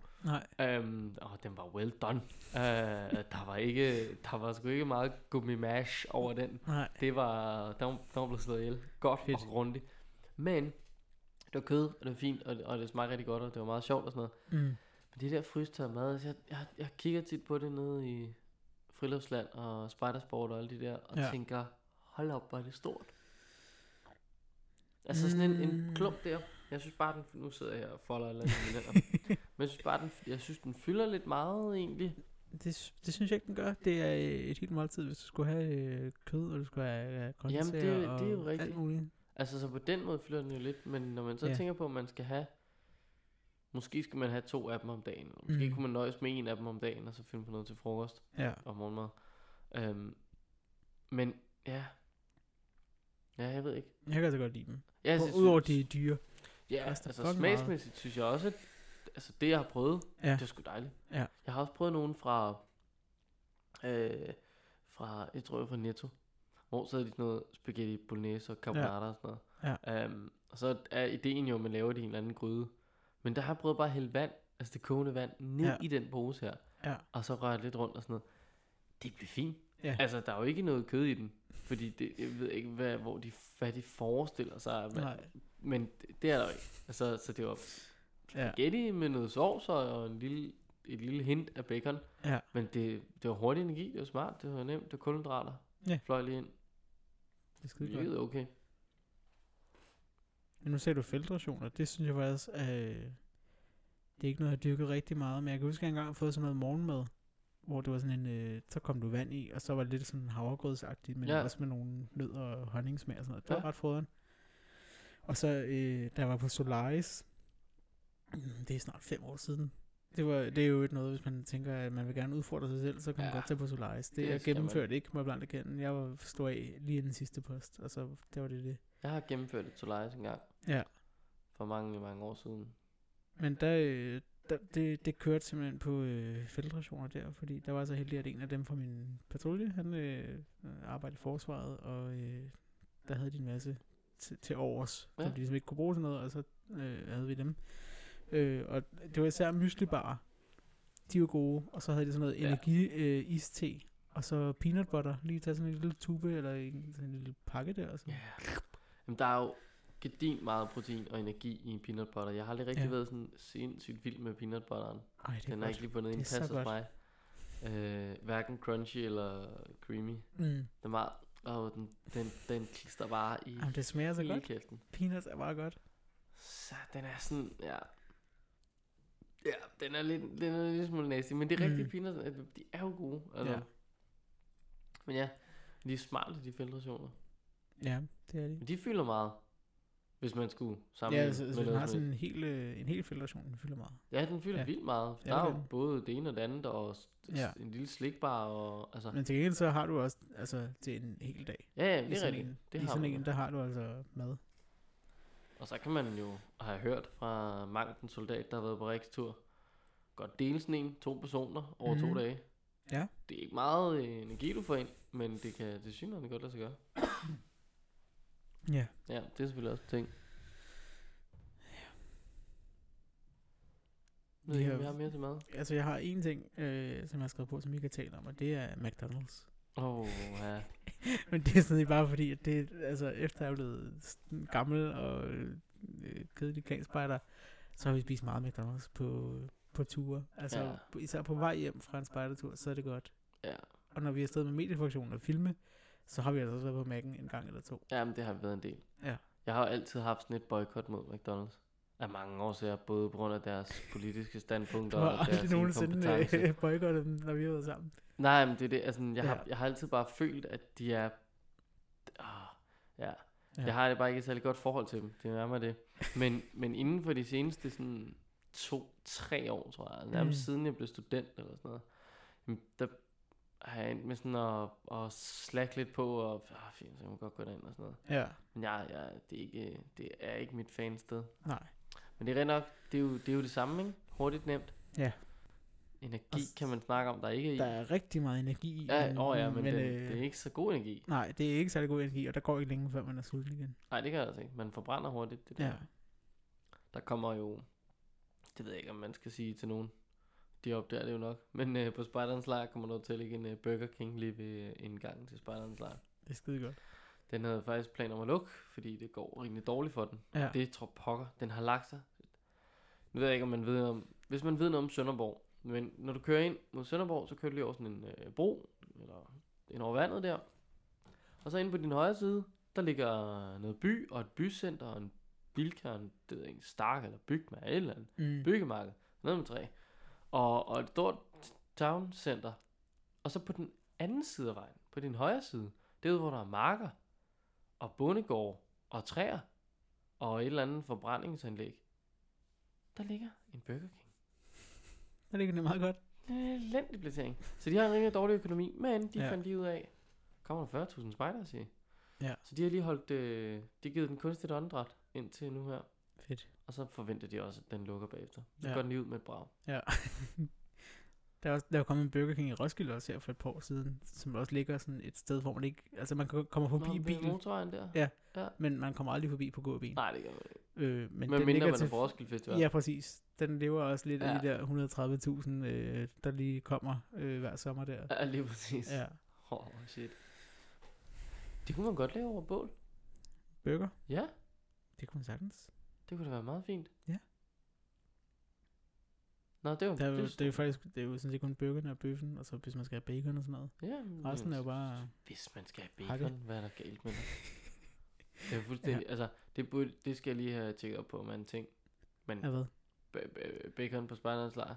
Nej. Um, og den var well done. Uh, der var ikke, der var sgu ikke meget gummi mash over den. Nej. Det var, der var, der var blevet slået ihjel. Godt Fedt. og grundigt. Men, det var kød, og det var fint, og, og det smagte rigtig godt, og det var meget sjovt og sådan noget. Mm. Men det der frystørre mad, altså jeg, jeg, jeg kigger tit på det nede i Friluftsland og Spidersport og alle de der, og Ja. ja. tænker, hold op, hvor er det stort. Altså sådan en, en Mm. klump der. Jeg synes bare, den, nu sidder jeg her og folder eller andet. Men jeg synes bare, den, jeg synes, den fylder lidt meget egentlig. Det, det synes jeg ikke, den gør. Det er øh, et helt måltid, hvis du skulle have øh, kød, og du skulle have øh, grøntsager det- og det er jo rigtigt. alt muligt. Altså så på den måde fylder den jo lidt, men når man så Ja. tænker på, at man skal have, måske skal man have to af dem om dagen, måske Mm. kunne man nøjes med en af dem om dagen, og så finde på noget til frokost Ja. og morgenmad. Um, men ja, ja, jeg ved ikke. Jeg kan altså godt lide dem. Ja, Ja, altså, Udover synes- de er dyre. Ja, altså meget. smagsmæssigt synes jeg også, at altså det jeg har prøvet, Ja. ja. det er sgu dejligt. Ja. Jeg har også prøvet nogen fra, øh, fra, jeg tror jeg fra Netto, hvor så havde de sådan noget spaghetti bolognese og carbonara og sådan noget. Ja. Um, og så er ideen jo, at man laver det i en eller anden gryde. Men der har jeg prøvet bare at hælde vand, altså det kogende vand, ned Ja. ja. i den pose her, Ja. og så røre lidt rundt og sådan noget. Det bliver fint. Ja. Altså, der er jo ikke noget kød i den, fordi det, jeg ved ikke, hvad, hvor de, hvad de forestiller sig. Men, Nej. men det, er der jo ikke. Altså, så det var Ja. spaghetti med noget sovs og en lille, et lille hint af bacon. Ja. Men det, det var hurtig energi, det var smart, det var nemt, det var kulhydrater. Ja. Fløj lige ind. Det er skide godt. Okay. Men nu ser du feltrationer, det synes jeg faktisk, øh, det er ikke noget, jeg har dyrket rigtig meget, men jeg kan huske, at jeg engang har fået sådan noget morgenmad, hvor det var sådan en, øh, så kom du vand i, og så var det lidt sådan havregrødsagtigt, men Ja. også med nogle nødder og honningsmag og sådan noget. Det var Ja. ret froderen. Og så, øh, da jeg var på Solaris, det er snart fem år siden, det, var, det er jo ikke noget, hvis man tænker, at man vil gerne udfordre sig selv, så kan man Ja. godt tage på Solaris. Det, Det jeg skal man. gennemførte ikke, må jeg blandt erkende. Jeg var stå af lige inden sidste post, og så det var det det. Jeg har gennemført et Solaris engang. Ja. For mange, mange år siden. Men der, øh, der, det, det kørte simpelthen på øh, feltrationer der, fordi der var så heldig, at en af dem fra min patrulje, han øh, arbejdede i forsvaret, og øh, der havde de en masse til, til overs, ja. Som de ligesom ikke kunne bruge til noget, og så øh, havde vi dem. Øh, og det var især myslibar. De var gode, og så havde de sådan noget Ja. energi øh, og så peanut butter, lige tage sådan en lille tube, eller en, sådan en lille pakke der, og så. Ja. Jamen, der er jo gedin meget protein og energi i peanut butter. Jeg har aldrig rigtig Ja. været sådan sindssygt vild med peanut butteren. Ej, det er Den er godt. ikke lige fundet så pas hos mig. Øh, hverken crunchy eller creamy. Mm. Den meget, og den, den, den klister bare i Jamen, det smager så godt. kæften. Peanuts er bare godt. Så den er sådan, ja. Ja, den er lidt, den er lidt smule nasty, men det er rigtigt, Mm. peanuts, at de er jo gode. Altså. Ja. Men ja, de er smarte, de feltrationer. Ja, det er det. Men de fylder meget, hvis man skulle sammenligne Ja, altså, altså med den har sådan en hel, øh, en hel feltation, den fylder meget. Ja, den fylder Ja. vildt meget. Ja, Der er jo den. både det ene og det andet, og Ja. en lille slikbar, og altså... Men til gengæld så har du også altså, til en hel dag. Ja, ja, det er sådan rigtigt. en, Det I har sådan man. en, der har du altså mad. Og så kan man jo have hørt fra mangen soldat, der har været på Rikstur, godt dele sådan en, to personer over Mhm. to dage. Ja. Det er ikke meget øh, energi, du får ind, men det kan det synligheden godt lade sig gøre. Ja. Ja, det er selvfølgelig også en ting. Ved Vi har- om vi har mere til mad. Altså, jeg har en ting, øh, som jeg har skrevet på, som vi kan tale om, og det er McDonald's. Åh, oh, ja. Men det er sådan set bare fordi, at det, altså, efter jeg er blevet sådan gammel og øh, kedelig kanspejder, så har vi spist meget McDonald's på, på ture. Altså, Ja. ja. især på vej hjem fra en spejdertur, så er det godt. Ja. Og når vi er afsted med mediefunktionen og filme, så har vi altså også været på Mac'en en gang eller to. Jamen, det har været en del. Ja. Jeg har altid haft sådan et boykot mod McDonald's. Af mange årsager, både på grund af deres politiske standpunkter og deres nogensinde øh, boykottet dem, når vi har været sammen. Nej, men det er det. Altså, jeg, Ja. har, jeg har altid bare følt, at de er... Ah, ja. Ja. Jeg har bare ikke et særlig godt forhold til dem. Det er nærmere det. Men, men inden for de seneste sådan to-tre år, tror jeg, nærmest mm. siden jeg blev student eller sådan noget, jamen, der har endt med sådan at, at slække lidt på, og ah, fint, så kan man godt gå derind og sådan noget. Ja, Men jeg, jeg, det, er ikke, det er ikke mit fansted. nej. Men det er rent nok, det er jo det, er jo det samme, ikke? Hurtigt nemt. Ja. Energi Og kan man snakke om, der ikke er i. Der er rigtig meget energi i. Ja, åh ja, men, men den, øh, det er ikke så god energi. Nej, det er ikke særlig god energi, og der går ikke længe, før man er sulten igen. Nej, det kan jeg altså ikke. Man forbrænder hurtigt. Det der. Ja. Der kommer jo, det ved jeg ikke, om man skal sige til nogen. De opdager det jo nok. Men øh, på Spejderens Lejr kommer der til at ligge en øh, Burger King lige ved øh, indgangen til Spejderens Lejr. Det er skide godt. Den havde faktisk planer om at lukke, fordi det går rimelig dårligt for den. Ja. Det tror pokker. Den har lagt sig. Nu ved jeg ikke, om man ved om... Hvis man ved noget om Sønderborg, men når du kører ind mod Sønderborg, så kører du lige over sådan en øh, bro, eller ind over vandet der. Og så inde på din højre side, der ligger noget by og et bycenter og en bilkern, det ved jeg ikke, Stark eller Bygma eller et eller andet. Mm. Byggemarked, noget med træ. Og, og et stort town center. Og så på den anden side af vejen, på din højre side, det er ude, hvor der er marker og bondegård og træer og et eller andet forbrændingsanlæg. Der ligger en Burger King. Der ligger det meget godt. Elendig placering. Så de har en rimelig dårlig økonomi, men de ja. fandt lige ud af, kommer der 40.000 spejdere, siger Ja. Så de har lige holdt, øh, de har givet den kunstigt åndedræt indtil nu her. Fedt. Og så forventer de også, at den lukker bagefter. Så Ja. går den lige ud med et brag. Ja. der, er også, der er kommet en Burger King i Roskilde også her for et par år siden, som også ligger sådan et sted, hvor man ikke... Altså, man kommer forbi Nå, bilen, motorvejen der? Ja. ja. men man kommer aldrig forbi på gåben. Nej, det gør man ikke. Øh, men Men den mindre man er til... på Roskilde Festival. Ja, præcis. Den lever også lidt af Ja. de der 130.000, øh, der lige kommer øh, hver sommer der. Ja, lige præcis. Ja. Oh, shit. Det kunne man godt lave over bål. Burger, Ja, det kunne man sagtens. Det kunne da være meget fint. Ja. Nå, det jo... Der er det er det er jo faktisk det er jo sådan set kun burgerne og bøffen, og så hvis man skal have bacon og sådan noget. Ja, men Resten er jo bare... Hvis man skal have bacon, hvad er der galt med det? Det er fuldstændig, ja. altså, det, burde, det skal jeg lige have tjekket op på, man ting. Men Ja, hvad? ba- ba- bacon på spejderens lejr,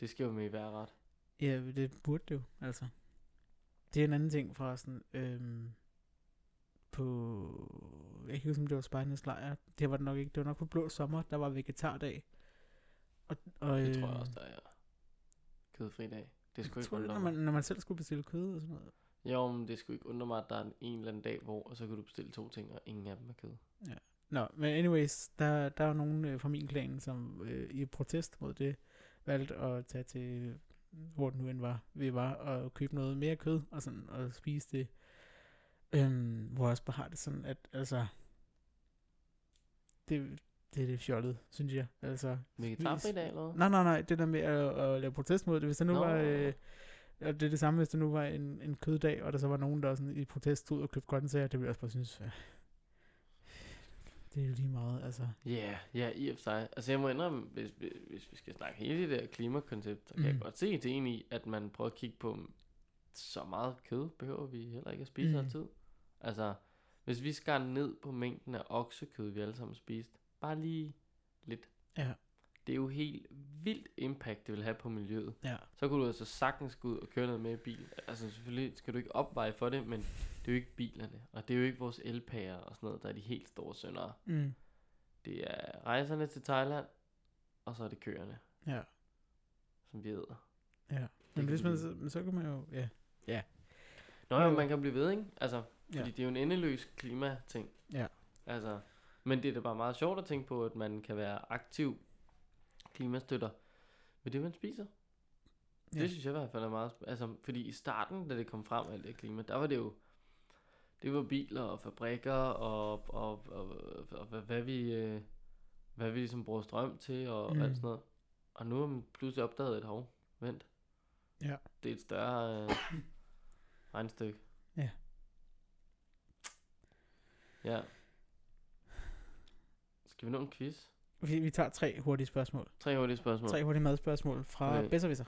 det skal jo med i hver ret. Ja, det burde det jo, altså. Det er en anden ting forresten. Øhm, på... Jeg kan huske, om det var Spejdernes Lejr. Det var det nok ikke. Det var nok på Blå Sommer, der var vegetardag. Og, og, Det tror jeg øh, også, der er kødfri dag. Det skulle ikke undre når mig. man, når man selv skulle bestille kød og sådan noget. Jo, men det skulle ikke undre mig, at der er en eller anden dag, hvor og så kan du bestille to ting, og ingen af dem er kød. Nå, men anyways, der, der er nogen øh, fra min klan, som øh, i protest mod det, valgte at tage til, hvor det nu end var, vi var, og købe noget mere kød, og sådan, og spise det. Øhm, hvor jeg også bare har det sådan, at altså, det, det er lidt fjollet, synes jeg. Altså, Vegetarfri dag eller hvad? Nej, nej, nej, det der med at, at lave protest mod det, hvis der nu Nå. var, øh, og det er det samme, hvis der nu var en, en køddag, og der så var nogen, der sådan i protest stod og købte grøntsager, det ville jeg også bare synes, øh, det er jo lige meget, altså. Ja, yeah, ja, i og for sig. Altså jeg må indrømme, hvis, hvis, vi skal snakke hele det der klimakoncept, så kan mm. jeg godt se ideen i, at man prøver at kigge på, så meget kød behøver vi heller ikke at spise Mm. altid. Altså, hvis vi skar ned på mængden af oksekød, vi alle sammen spiste, bare lige lidt. Ja. Det er jo helt vildt impact, det vil have på miljøet. Ja. Så kunne du altså sagtens gå ud og køre noget med i bil. Altså selvfølgelig skal du ikke opveje for det, men det er jo ikke bilerne, og det er jo ikke vores elpærer og sådan noget, der er de helt store syndere. Mm. Det er rejserne til Thailand, og så er det køerne, Ja. som vi æder. Ja. Men hvis man, så, så kan man jo, ja. Nå ja, Jo. man kan blive ved, ikke? Altså, fordi Ja. det er jo en endeløs klimating. Ja. Altså, men det er da bare meget sjovt at tænke på, at man kan være aktiv klimastøtter ved det, man spiser. Ja. Det synes jeg i hvert fald er meget... Altså, fordi i starten, da det kom frem, alt det klima, der var det jo... Det var biler og fabrikker og, og, og, og, og hvad, hvad vi... Øh, hvad vi ligesom bruger strøm til og. Mm. alt sådan noget. Og nu har man pludselig opdaget et hov. Vent. Ja. Det er et større øh, regnstykke. Ja. Ja. Skal vi nå en quiz? Vi, vi tager tre hurtige spørgsmål. Tre hurtige spørgsmål. Tre hurtige madspørgsmål fra Okay. Besserwisser.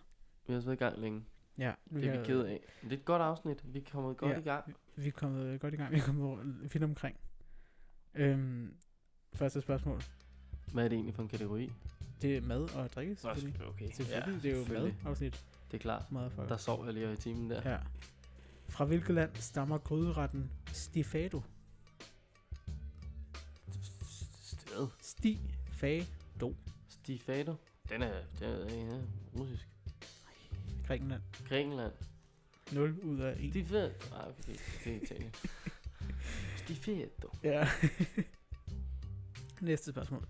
Vi har også været i gang længe. Ja. Det er vi ked af. Men det er et godt afsnit. Vi er kommet godt Ja. i gang. Vi er kommet godt i gang. Vi er kommet fint omkring. Øhm, første spørgsmål. Hvad er det egentlig for en kategori? Det er mad og drikke, selvfølgelig. okay. Selvfølgelig, det er jo selvfølgelig. madafsnit. Det er klart. For. Der sov jeg lige i timen der. Ja. Fra hvilket land stammer gryderetten stifado? Sted. Stifado. Stifado. Den er, den er, ja, russisk. Grækenland. Grækenland. 0 ud af 1. Stifado. Nej, okay, det, det er Italien. Stifado. Ja. Næste spørgsmål.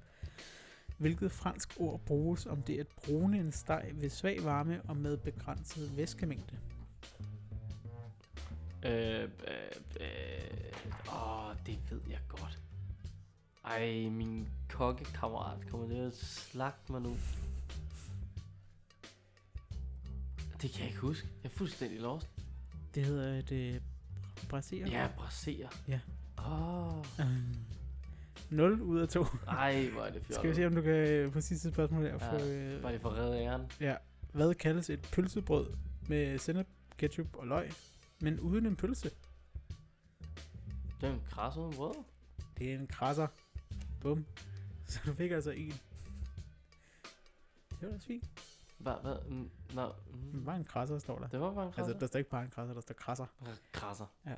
Hvilket fransk ord bruges om det at brune en steg ved svag varme og med begrænset væskemængde? Øh, øh, øh, åh, det ved jeg godt. Ej, min kokkekammerat kommer til at slagte mig nu. Det kan jeg ikke huske. Jeg er fuldstændig lost. Det hedder et øh, brasser. Ja, braserer. Ja. Åh, Um, 0 ud af 2. ej, hvor er det fjollet. Skal vi se, om du kan øh, på sidste spørgsmål her få... Øh, Bare lige for redde æren. ja. Hvad kaldes et pølsebrød med sennep, ketchup og løg, men uden en pølse? Det er en kras uden brød. Det er en krasser. Bum. Så du fik altså en. Det var da fint. Hvad, hvad? Mm, Nå, mm. Bare en krasser, står der. Det var bare en krasser. Altså, der står ikke bare en krasser, der står krasser. krasser. Ja.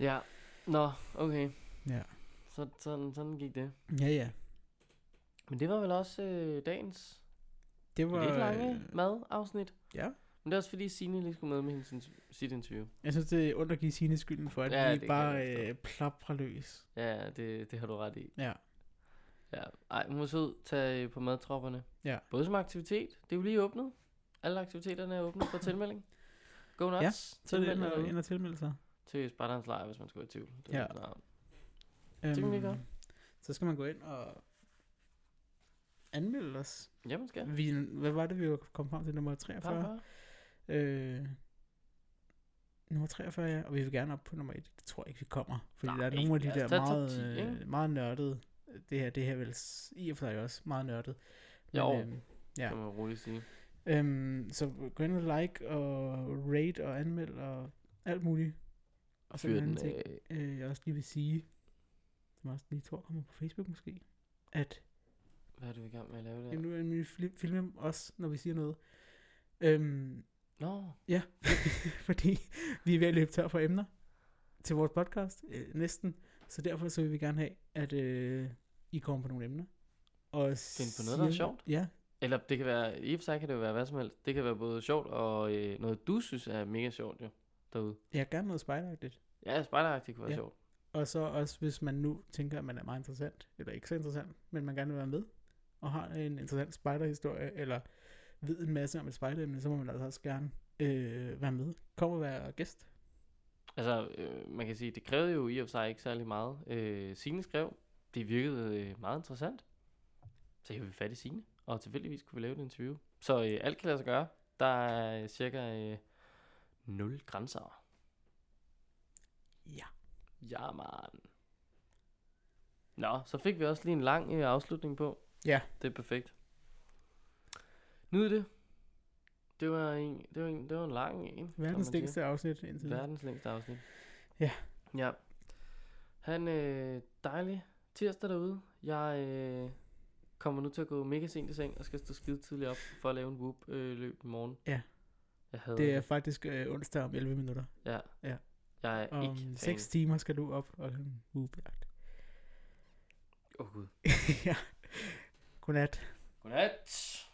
Ja. Nå, okay. Ja. Så, sådan, sådan gik det. Ja, ja. Men det var vel også øh, dagens Det var... lidt lange øh, madafsnit. Ja. Men det er også fordi Signe lige skulle med med hendes sit interview. Jeg synes, det er ondt at give sine skylden for, at Ja, det vi kan bare øh, plaprer løs. Ja, det, det har du ret i. Ja. Ja. Ej, hun må så ud tage på madtropperne. Ja. Både som aktivitet. Det er jo lige åbnet. Alle aktiviteterne er åbne for tilmelding. Go nuts. Ja, Så er det ind og, derude ind og tilmelde sig. til Spartans lejr, hvis man skulle i tvivl. Det Ja. Øhm, kan vi gøre. Så skal man gå ind og anmelde os. Ja, man skal. Vi, hvad var det, vi var kommet frem til? Nummer 43? 43. Øh, nummer 43, ja. Og vi vil gerne op på nummer 1. Det tror jeg ikke, vi kommer. Fordi Nej, der er nogle af de der meget, 10, øh, ikke? meget nørdede. Det her, det her er vel i og for sig også meget nørdet. Jo. øhm, Ja. kan man roligt sige. Øhm, så gå ind og like og rate og anmeld og alt muligt. Og så en anden den ting, øh, jeg også lige vil sige, som også lige tror kommer på Facebook måske, at Hvad er du i gang med at lave der? nu er vi fil- filme os, når vi siger noget. Øhm, Nå, ja, fordi vi er ved at løbe tør for emner til vores podcast, øh, næsten. Så derfor så vil vi gerne have, at øh, I kommer på nogle emner. Og Find på noget, der er sjovt. Ja, eller det kan være, i og for sig kan det jo være hvad som helst. Det kan være både sjovt og øh, noget, du synes er mega sjovt jo, derude. jeg gerne noget spejderagtigt. Ja, spejderagtigt kunne være Ja. sjovt. Og så også, hvis man nu tænker, at man er meget interessant, eller ikke så interessant, men man gerne vil være med, og har en interessant spejderhistorie, eller ved en masse om et spejderemne, så må man altså også gerne øh, være med. Kom og være gæst. Altså, øh, man kan sige, det krævede jo i og for sig ikke særlig meget. Øh, Signe skrev, det virkede øh, meget interessant. Så jeg vi fat i Signe, og tilfældigvis kunne vi lave et interview. Så øh, alt kan lade sig gøre. Der er øh, cirka øh, 0 grænser. Ja. Ja, man. Nå, så fik vi også lige en lang øh, afslutning på. Ja. Det er perfekt. Nyd det. Det var en, det var en, det var en lang en. Verdens længste afsnit indtil. Verdens længste afsnit. Ja. Ja. Han øh, dejlig tirsdag derude. Jeg øh, kommer nu til at gå mega sent i seng og skal stå skide tidligt op for at lave en whoop øh, løb i morgen. Ja. Jeg havde Det er faktisk øh, onsdag om 11 minutter. Ja. Ja. Jeg er Om ikke fan. 6 timer skal du op og lave en whoop-jagt. Åh oh, gud. ja. Godnat. Godnat.